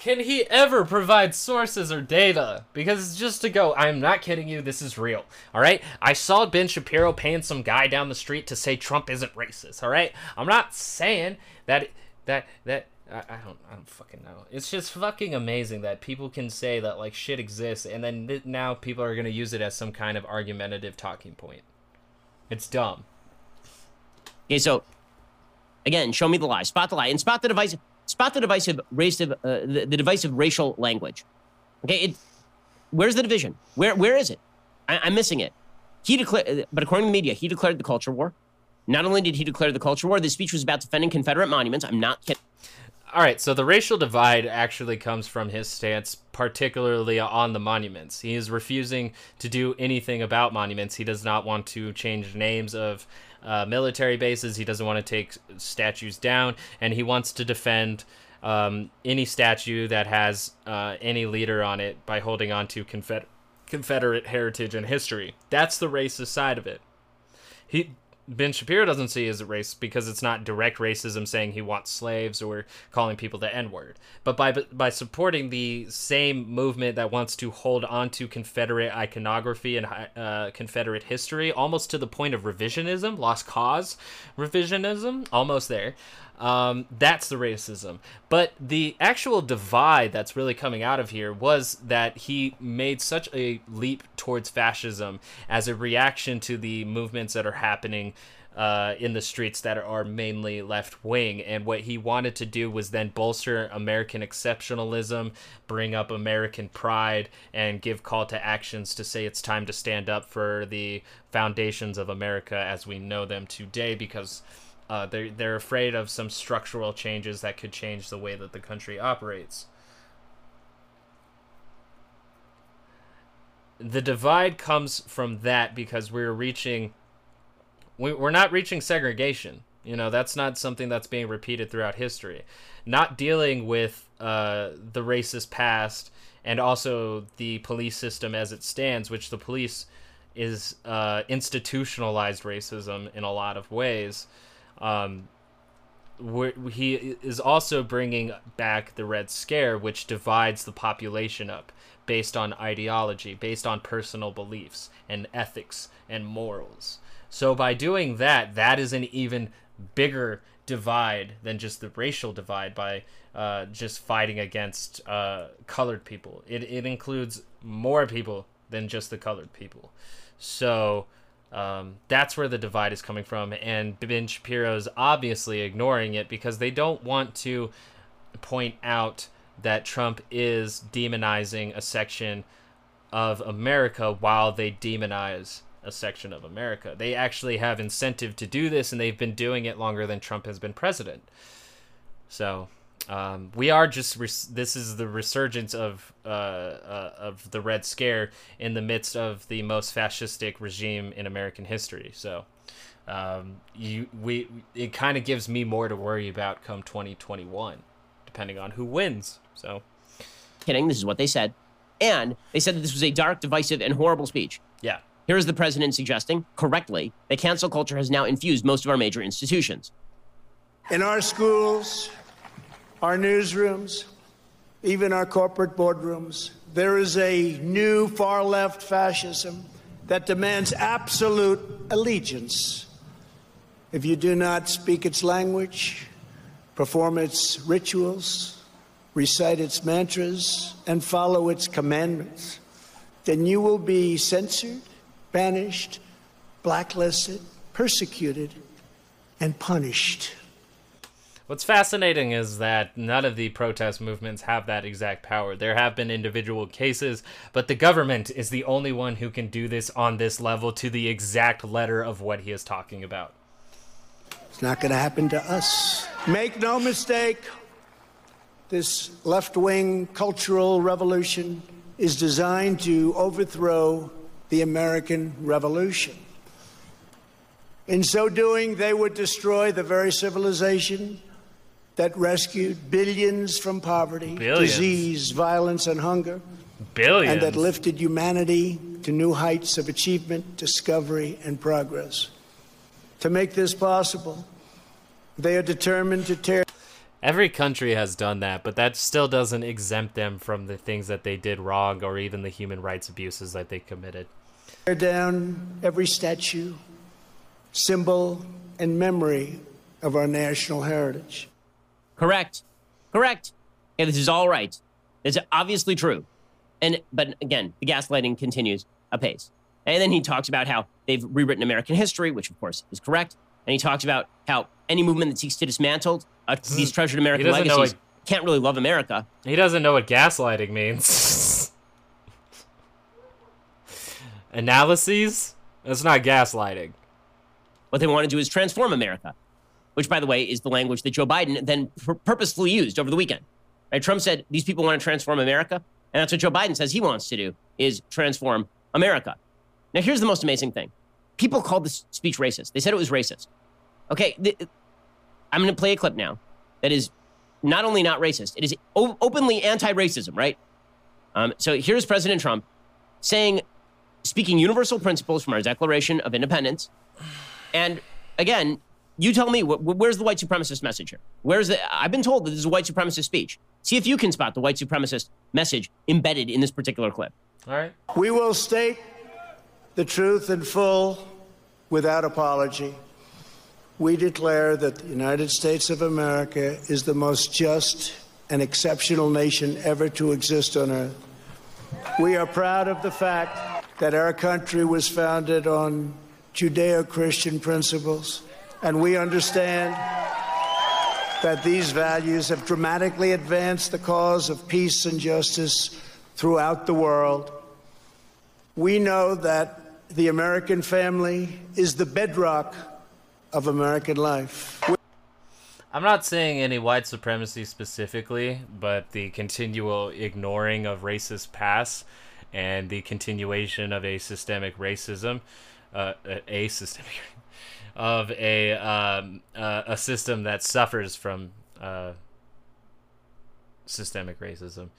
Can he ever provide sources or data? Because it's just to go, I'm not kidding you, this is real. All right? I saw Ben Shapiro paying some guy down the street to say Trump isn't racist, all right? I'm not saying that that that I, I don't I don't fucking know. It's just fucking amazing that people can say that like shit exists and then th- now people are going to use it as some kind of argumentative talking point. It's dumb. Okay, so again, show me the lie, spot the lie, and spot the divisive, spot the divisive, uh, the, the divisive racial language. Okay, it, where's the division? Where where is it? I, I'm missing it. He declared, but according to the media, he declared the culture war. Not only did he declare the culture war, this speech was about defending Confederate monuments. I'm not kidding. All right, so the racial divide actually comes from his stance, particularly on the monuments. He is refusing to do anything about monuments. He does not want to change names of uh, military bases. He doesn't want to take statues down, and he wants to defend um, any statue that has uh, any leader on it by holding on to Confed- Confederate heritage and history. That's the racist side of it. He Ben Shapiro doesn't see as a race because it's not direct racism saying he wants slaves or calling people the N word. But by by supporting the same movement that wants to hold on to Confederate iconography and uh, Confederate history, almost to the point of revisionism, lost cause revisionism, almost there. Um, that's the racism. But the actual divide that's really coming out of here was that he made such a leap towards fascism as a reaction to the movements that are happening uh, in the streets that are mainly left wing. And what he wanted to do was then bolster American exceptionalism, bring up American pride, and give call to actions to say it's time to stand up for the foundations of America as we know them today because uh, they're they're afraid of some structural changes that could change the way that the country operates. the divide comes from that because we're reaching we, we're not reaching segregation. You know that's not something that's being repeated throughout history. Not dealing with uh, the racist past and also the police system as it stands which the police is uh, institutionalized racism in a lot of ways um, he is also bringing back the red scare which divides the population up based on ideology based on personal beliefs and ethics and morals. So by doing that that is an even bigger divide than just the racial divide by uh, just fighting against uh, colored people. It, it includes more people than just the colored people. So um, that's where the divide is coming from, and Ben Shapiro's obviously ignoring it because they don't want to point out that Trump is demonizing a section of America while they demonize a section of America. They actually have incentive to do this, and they've been doing it longer than Trump has been president. So um, we are just res- this is the resurgence of uh, uh, of the Red Scare in the midst of the most fascistic regime in American history. So um, you we it kind of gives me more to worry about come 2021, depending on who wins. So Kidding. This is what they said, and they said that this was a dark, divisive, and horrible speech. yeah, Here is the president suggesting, correctly, that cancel culture has now infused most of our major institutions. In our schools, our newsrooms, even our corporate boardrooms, there is a new far left fascism that demands absolute allegiance. If you do not speak its language, perform its rituals, recite its mantras, and follow its commandments, then you will be censored, banished, blacklisted, persecuted, and punished. What's fascinating is that none of the protest movements have that exact power. There have been individual cases, but the government is the only one who can do this on this level to the exact letter of what he is talking about. It's not going to happen to us. Make no mistake, this left wing cultural revolution is designed to overthrow the American Revolution. In so doing, they would destroy the very civilization that rescued billions from poverty, Billions. disease, violence, and hunger, Billions. and that lifted humanity to new heights of achievement, discovery, and progress. To make this possible, they are determined to tear Every country has done that, but that still doesn't exempt them from the things that they did wrong or even the human rights abuses that they committed. tear down every statue, symbol, and memory of our national heritage. Correct. Correct. Yeah, this is all right. It's obviously true. And but again, the gaslighting continues apace. And then he talks about how they've rewritten American history, which of course is correct. And he talks about how any movement that seeks to dismantle uh, these treasured American legacies what- can't really love America. He doesn't know what gaslighting means. Analyses? That's not gaslighting. What they want to do is transform America, which, by the way, is the language that Joe Biden then pur- purposefully used over the weekend. Right? Trump said these people want to transform America, and that's what Joe Biden says he wants to do is transform America. Now, here's the most amazing thing: people called this speech racist. They said it was racist. Okay, th- I'm going to play a clip now that is not only not racist, it is o- openly anti-racism. Right? Um, so here's President Trump saying, speaking universal principles from our Declaration of Independence. And again, you tell me wh- wh- where's the white supremacist message here? Where's the? I've been told that this is a white supremacist speech. See if you can spot the white supremacist message embedded in this particular clip. All right. We will state the truth in full without apology. We declare that the United States of America is the most just and exceptional nation ever to exist on earth. We are proud of the fact that our country was founded on Judeo Christian principles, and we understand that these values have dramatically advanced the cause of peace and justice throughout the world. We know that the American family is the bedrock of American life. I'm not saying any white supremacy specifically, but the continual ignoring of racist past and the continuation of a systemic racism, uh, a systemic of a um, uh, a system that suffers from uh, systemic racism,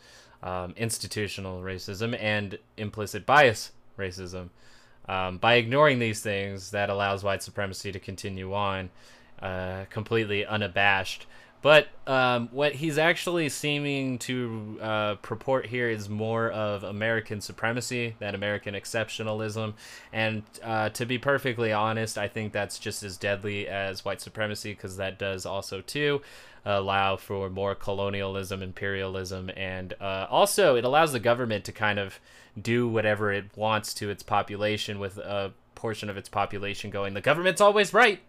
um, institutional racism, and implicit bias racism. Um, by ignoring these things, that allows white supremacy to continue on uh, completely unabashed. But um, what he's actually seeming to uh, purport here is more of American supremacy, that American exceptionalism. And uh, to be perfectly honest, I think that's just as deadly as white supremacy because that does also, too, allow for more colonialism, imperialism, and uh, also it allows the government to kind of do whatever it wants to its population with a portion of its population going, the government's always right.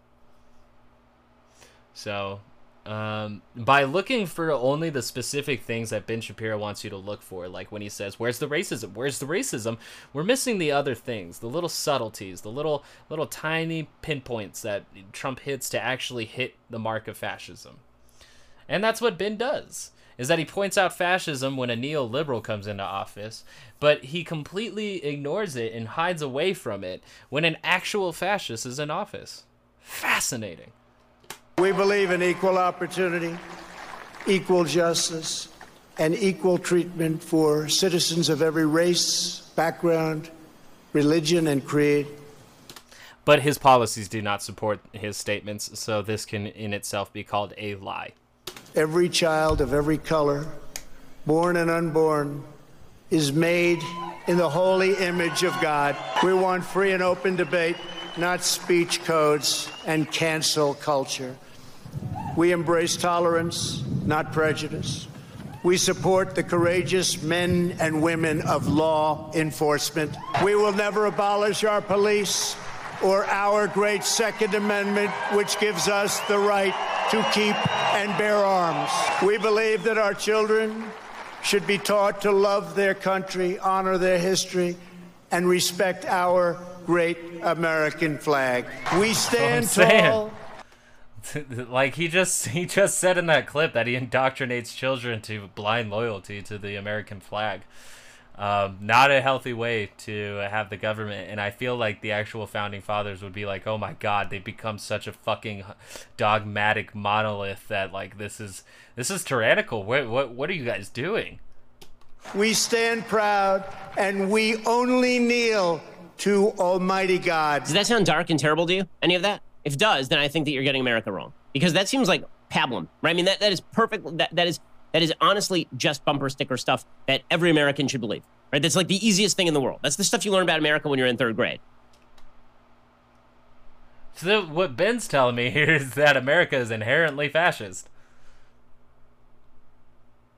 So um, by looking for only the specific things that Ben Shapiro wants you to look for, like when he says, "Where's the racism? Where's the racism?" We're missing the other things, the little subtleties, the little little tiny pinpoints that Trump hits to actually hit the mark of fascism. And that's what Ben does. Is that he points out fascism when a neoliberal comes into office, but he completely ignores it and hides away from it when an actual fascist is in office. Fascinating. We believe in equal opportunity, equal justice, and equal treatment for citizens of every race, background, religion, and creed. But his policies do not support his statements, so this can in itself be called a lie. Every child of every color, born and unborn, is made in the holy image of God. We want free and open debate, not speech codes and cancel culture. We embrace tolerance, not prejudice. We support the courageous men and women of law enforcement. We will never abolish our police or our great Second Amendment, which gives us the right to keep and bear arms. We believe that our children should be taught to love their country, honor their history, and respect our great American flag. We stand tall. like he just he just said in that clip that he indoctrinates children to blind loyalty to the American flag. Um, not a healthy way to have the government, and I feel like the actual founding fathers would be like, "Oh my God, they've become such a fucking dogmatic monolith that like this is this is tyrannical. What what what are you guys doing?" We stand proud, and we only kneel to Almighty God. Does that sound dark and terrible to you? Any of that? If it does, then I think that you're getting America wrong because that seems like pablum, right? I mean, that, that is perfect. That, that is that is honestly just bumper sticker stuff that every American should believe, right? That's like the easiest thing in the world. That's the stuff you learn about America when you're in third grade. So what Ben's telling me here is that America is inherently fascist.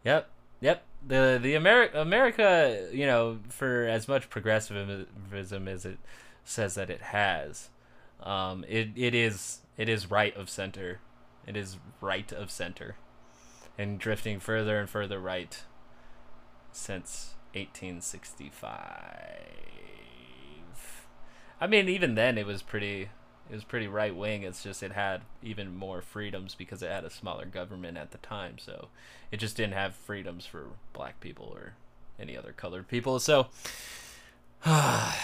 Yep, yep. The the Ameri- America, you know, for as much progressivism as it says that it has, um, it it is it is right of center. It is right of center, and drifting further and further right since 1865. I mean, even then it was pretty it was pretty right wing. It's just it had even more freedoms because it had a smaller government at the time. So it just didn't have freedoms for black people or any other colored people. So, God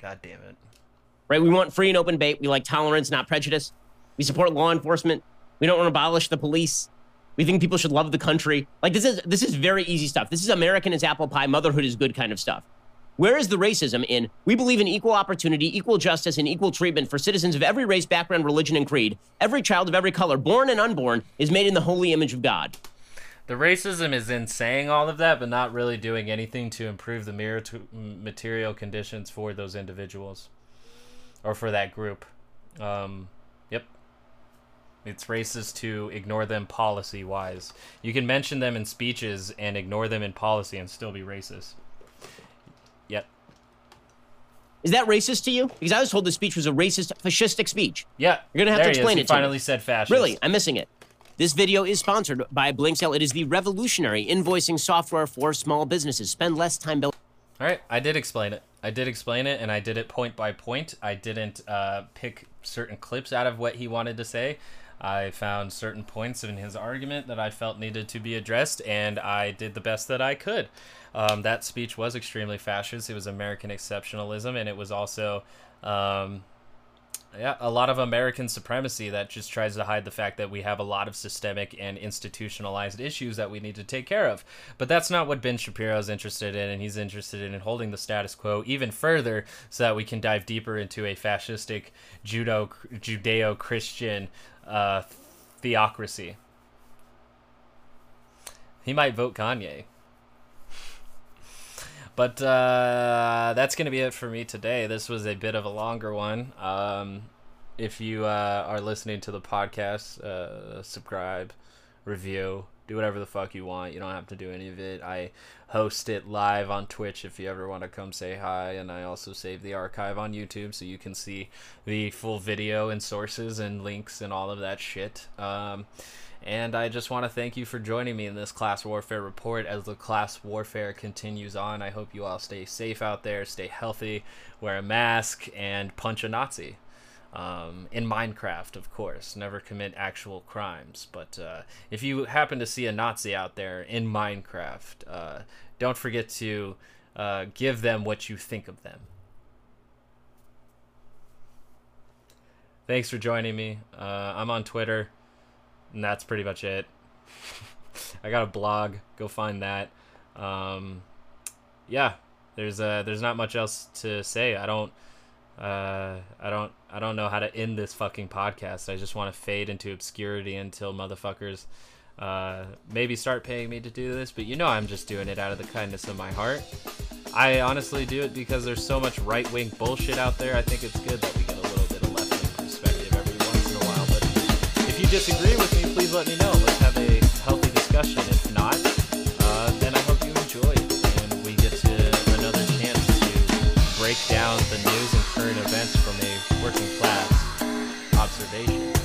damn it right? We want free and open debate. We like tolerance, not prejudice. We support law enforcement. We don't want to abolish the police. We think people should love the country. Like this is this is very easy stuff. This is American as apple pie, motherhood is good kind of stuff. Where is the racism in we believe in equal opportunity, equal justice, and equal treatment for citizens of every race, background, religion, and creed? Every child of every color, born and unborn, is made in the holy image of God. The racism is in saying all of that, but not really doing anything to improve the material conditions for those individuals or for that group. Um, yep. It's racist to ignore them policy wise. You can mention them in speeches and ignore them in policy and still be racist. Yep. Is that racist to you? Because I was told the speech was a racist, fascistic speech. Yeah. You're going to have to explain he it to finally me. said fascist. Really? I'm missing it. This video is sponsored by Blinksale. It is the revolutionary invoicing software for small businesses. Spend less time building. All right, I did explain it. I did explain it, and I did it point by point. I didn't uh, pick certain clips out of what he wanted to say. I found certain points in his argument that I felt needed to be addressed, and I did the best that I could. Um, that speech was extremely fascist. It was American exceptionalism, and it was also, um, yeah, a lot of American supremacy that just tries to hide the fact that we have a lot of systemic and institutionalized issues that we need to take care of. But that's not what Ben Shapiro is interested in, and he's interested in holding the status quo even further so that we can dive deeper into a fascistic judo Judeo-Christian uh, theocracy. He might vote Kanye. But uh, that's going to be it for me today. This was a bit of a longer one. Um, if you uh, are listening to the podcast, uh, subscribe, review, do whatever the fuck you want. You don't have to do any of it. I host it live on Twitch if you ever want to come say hi, and I also save the archive on YouTube so you can see the full video and sources and links and all of that shit. Um, and I just want to thank you for joining me in this class warfare report as the class warfare continues on. I hope you all stay safe out there, stay healthy, wear a mask, and punch a Nazi. Um, in Minecraft, of course, never commit actual crimes. But uh, if you happen to see a Nazi out there in Minecraft, uh, don't forget to uh, give them what you think of them. Thanks for joining me. Uh, I'm on Twitter and that's pretty much it. I got a blog. Go find that. Um, yeah, there's uh, there's not much else to say. I don't. Uh, I don't. I don't know how to end this fucking podcast. I just want to fade into obscurity until motherfuckers uh, maybe start paying me to do this. But you know, I'm just doing it out of the kindness of my heart. I honestly do it because there's so much right wing bullshit out there. I think it's good that we get disagree with me, please let me know. Let's have a healthy discussion. If not, uh, then I hope you enjoy it and we get to another chance to break down the news and current events from a working class observation.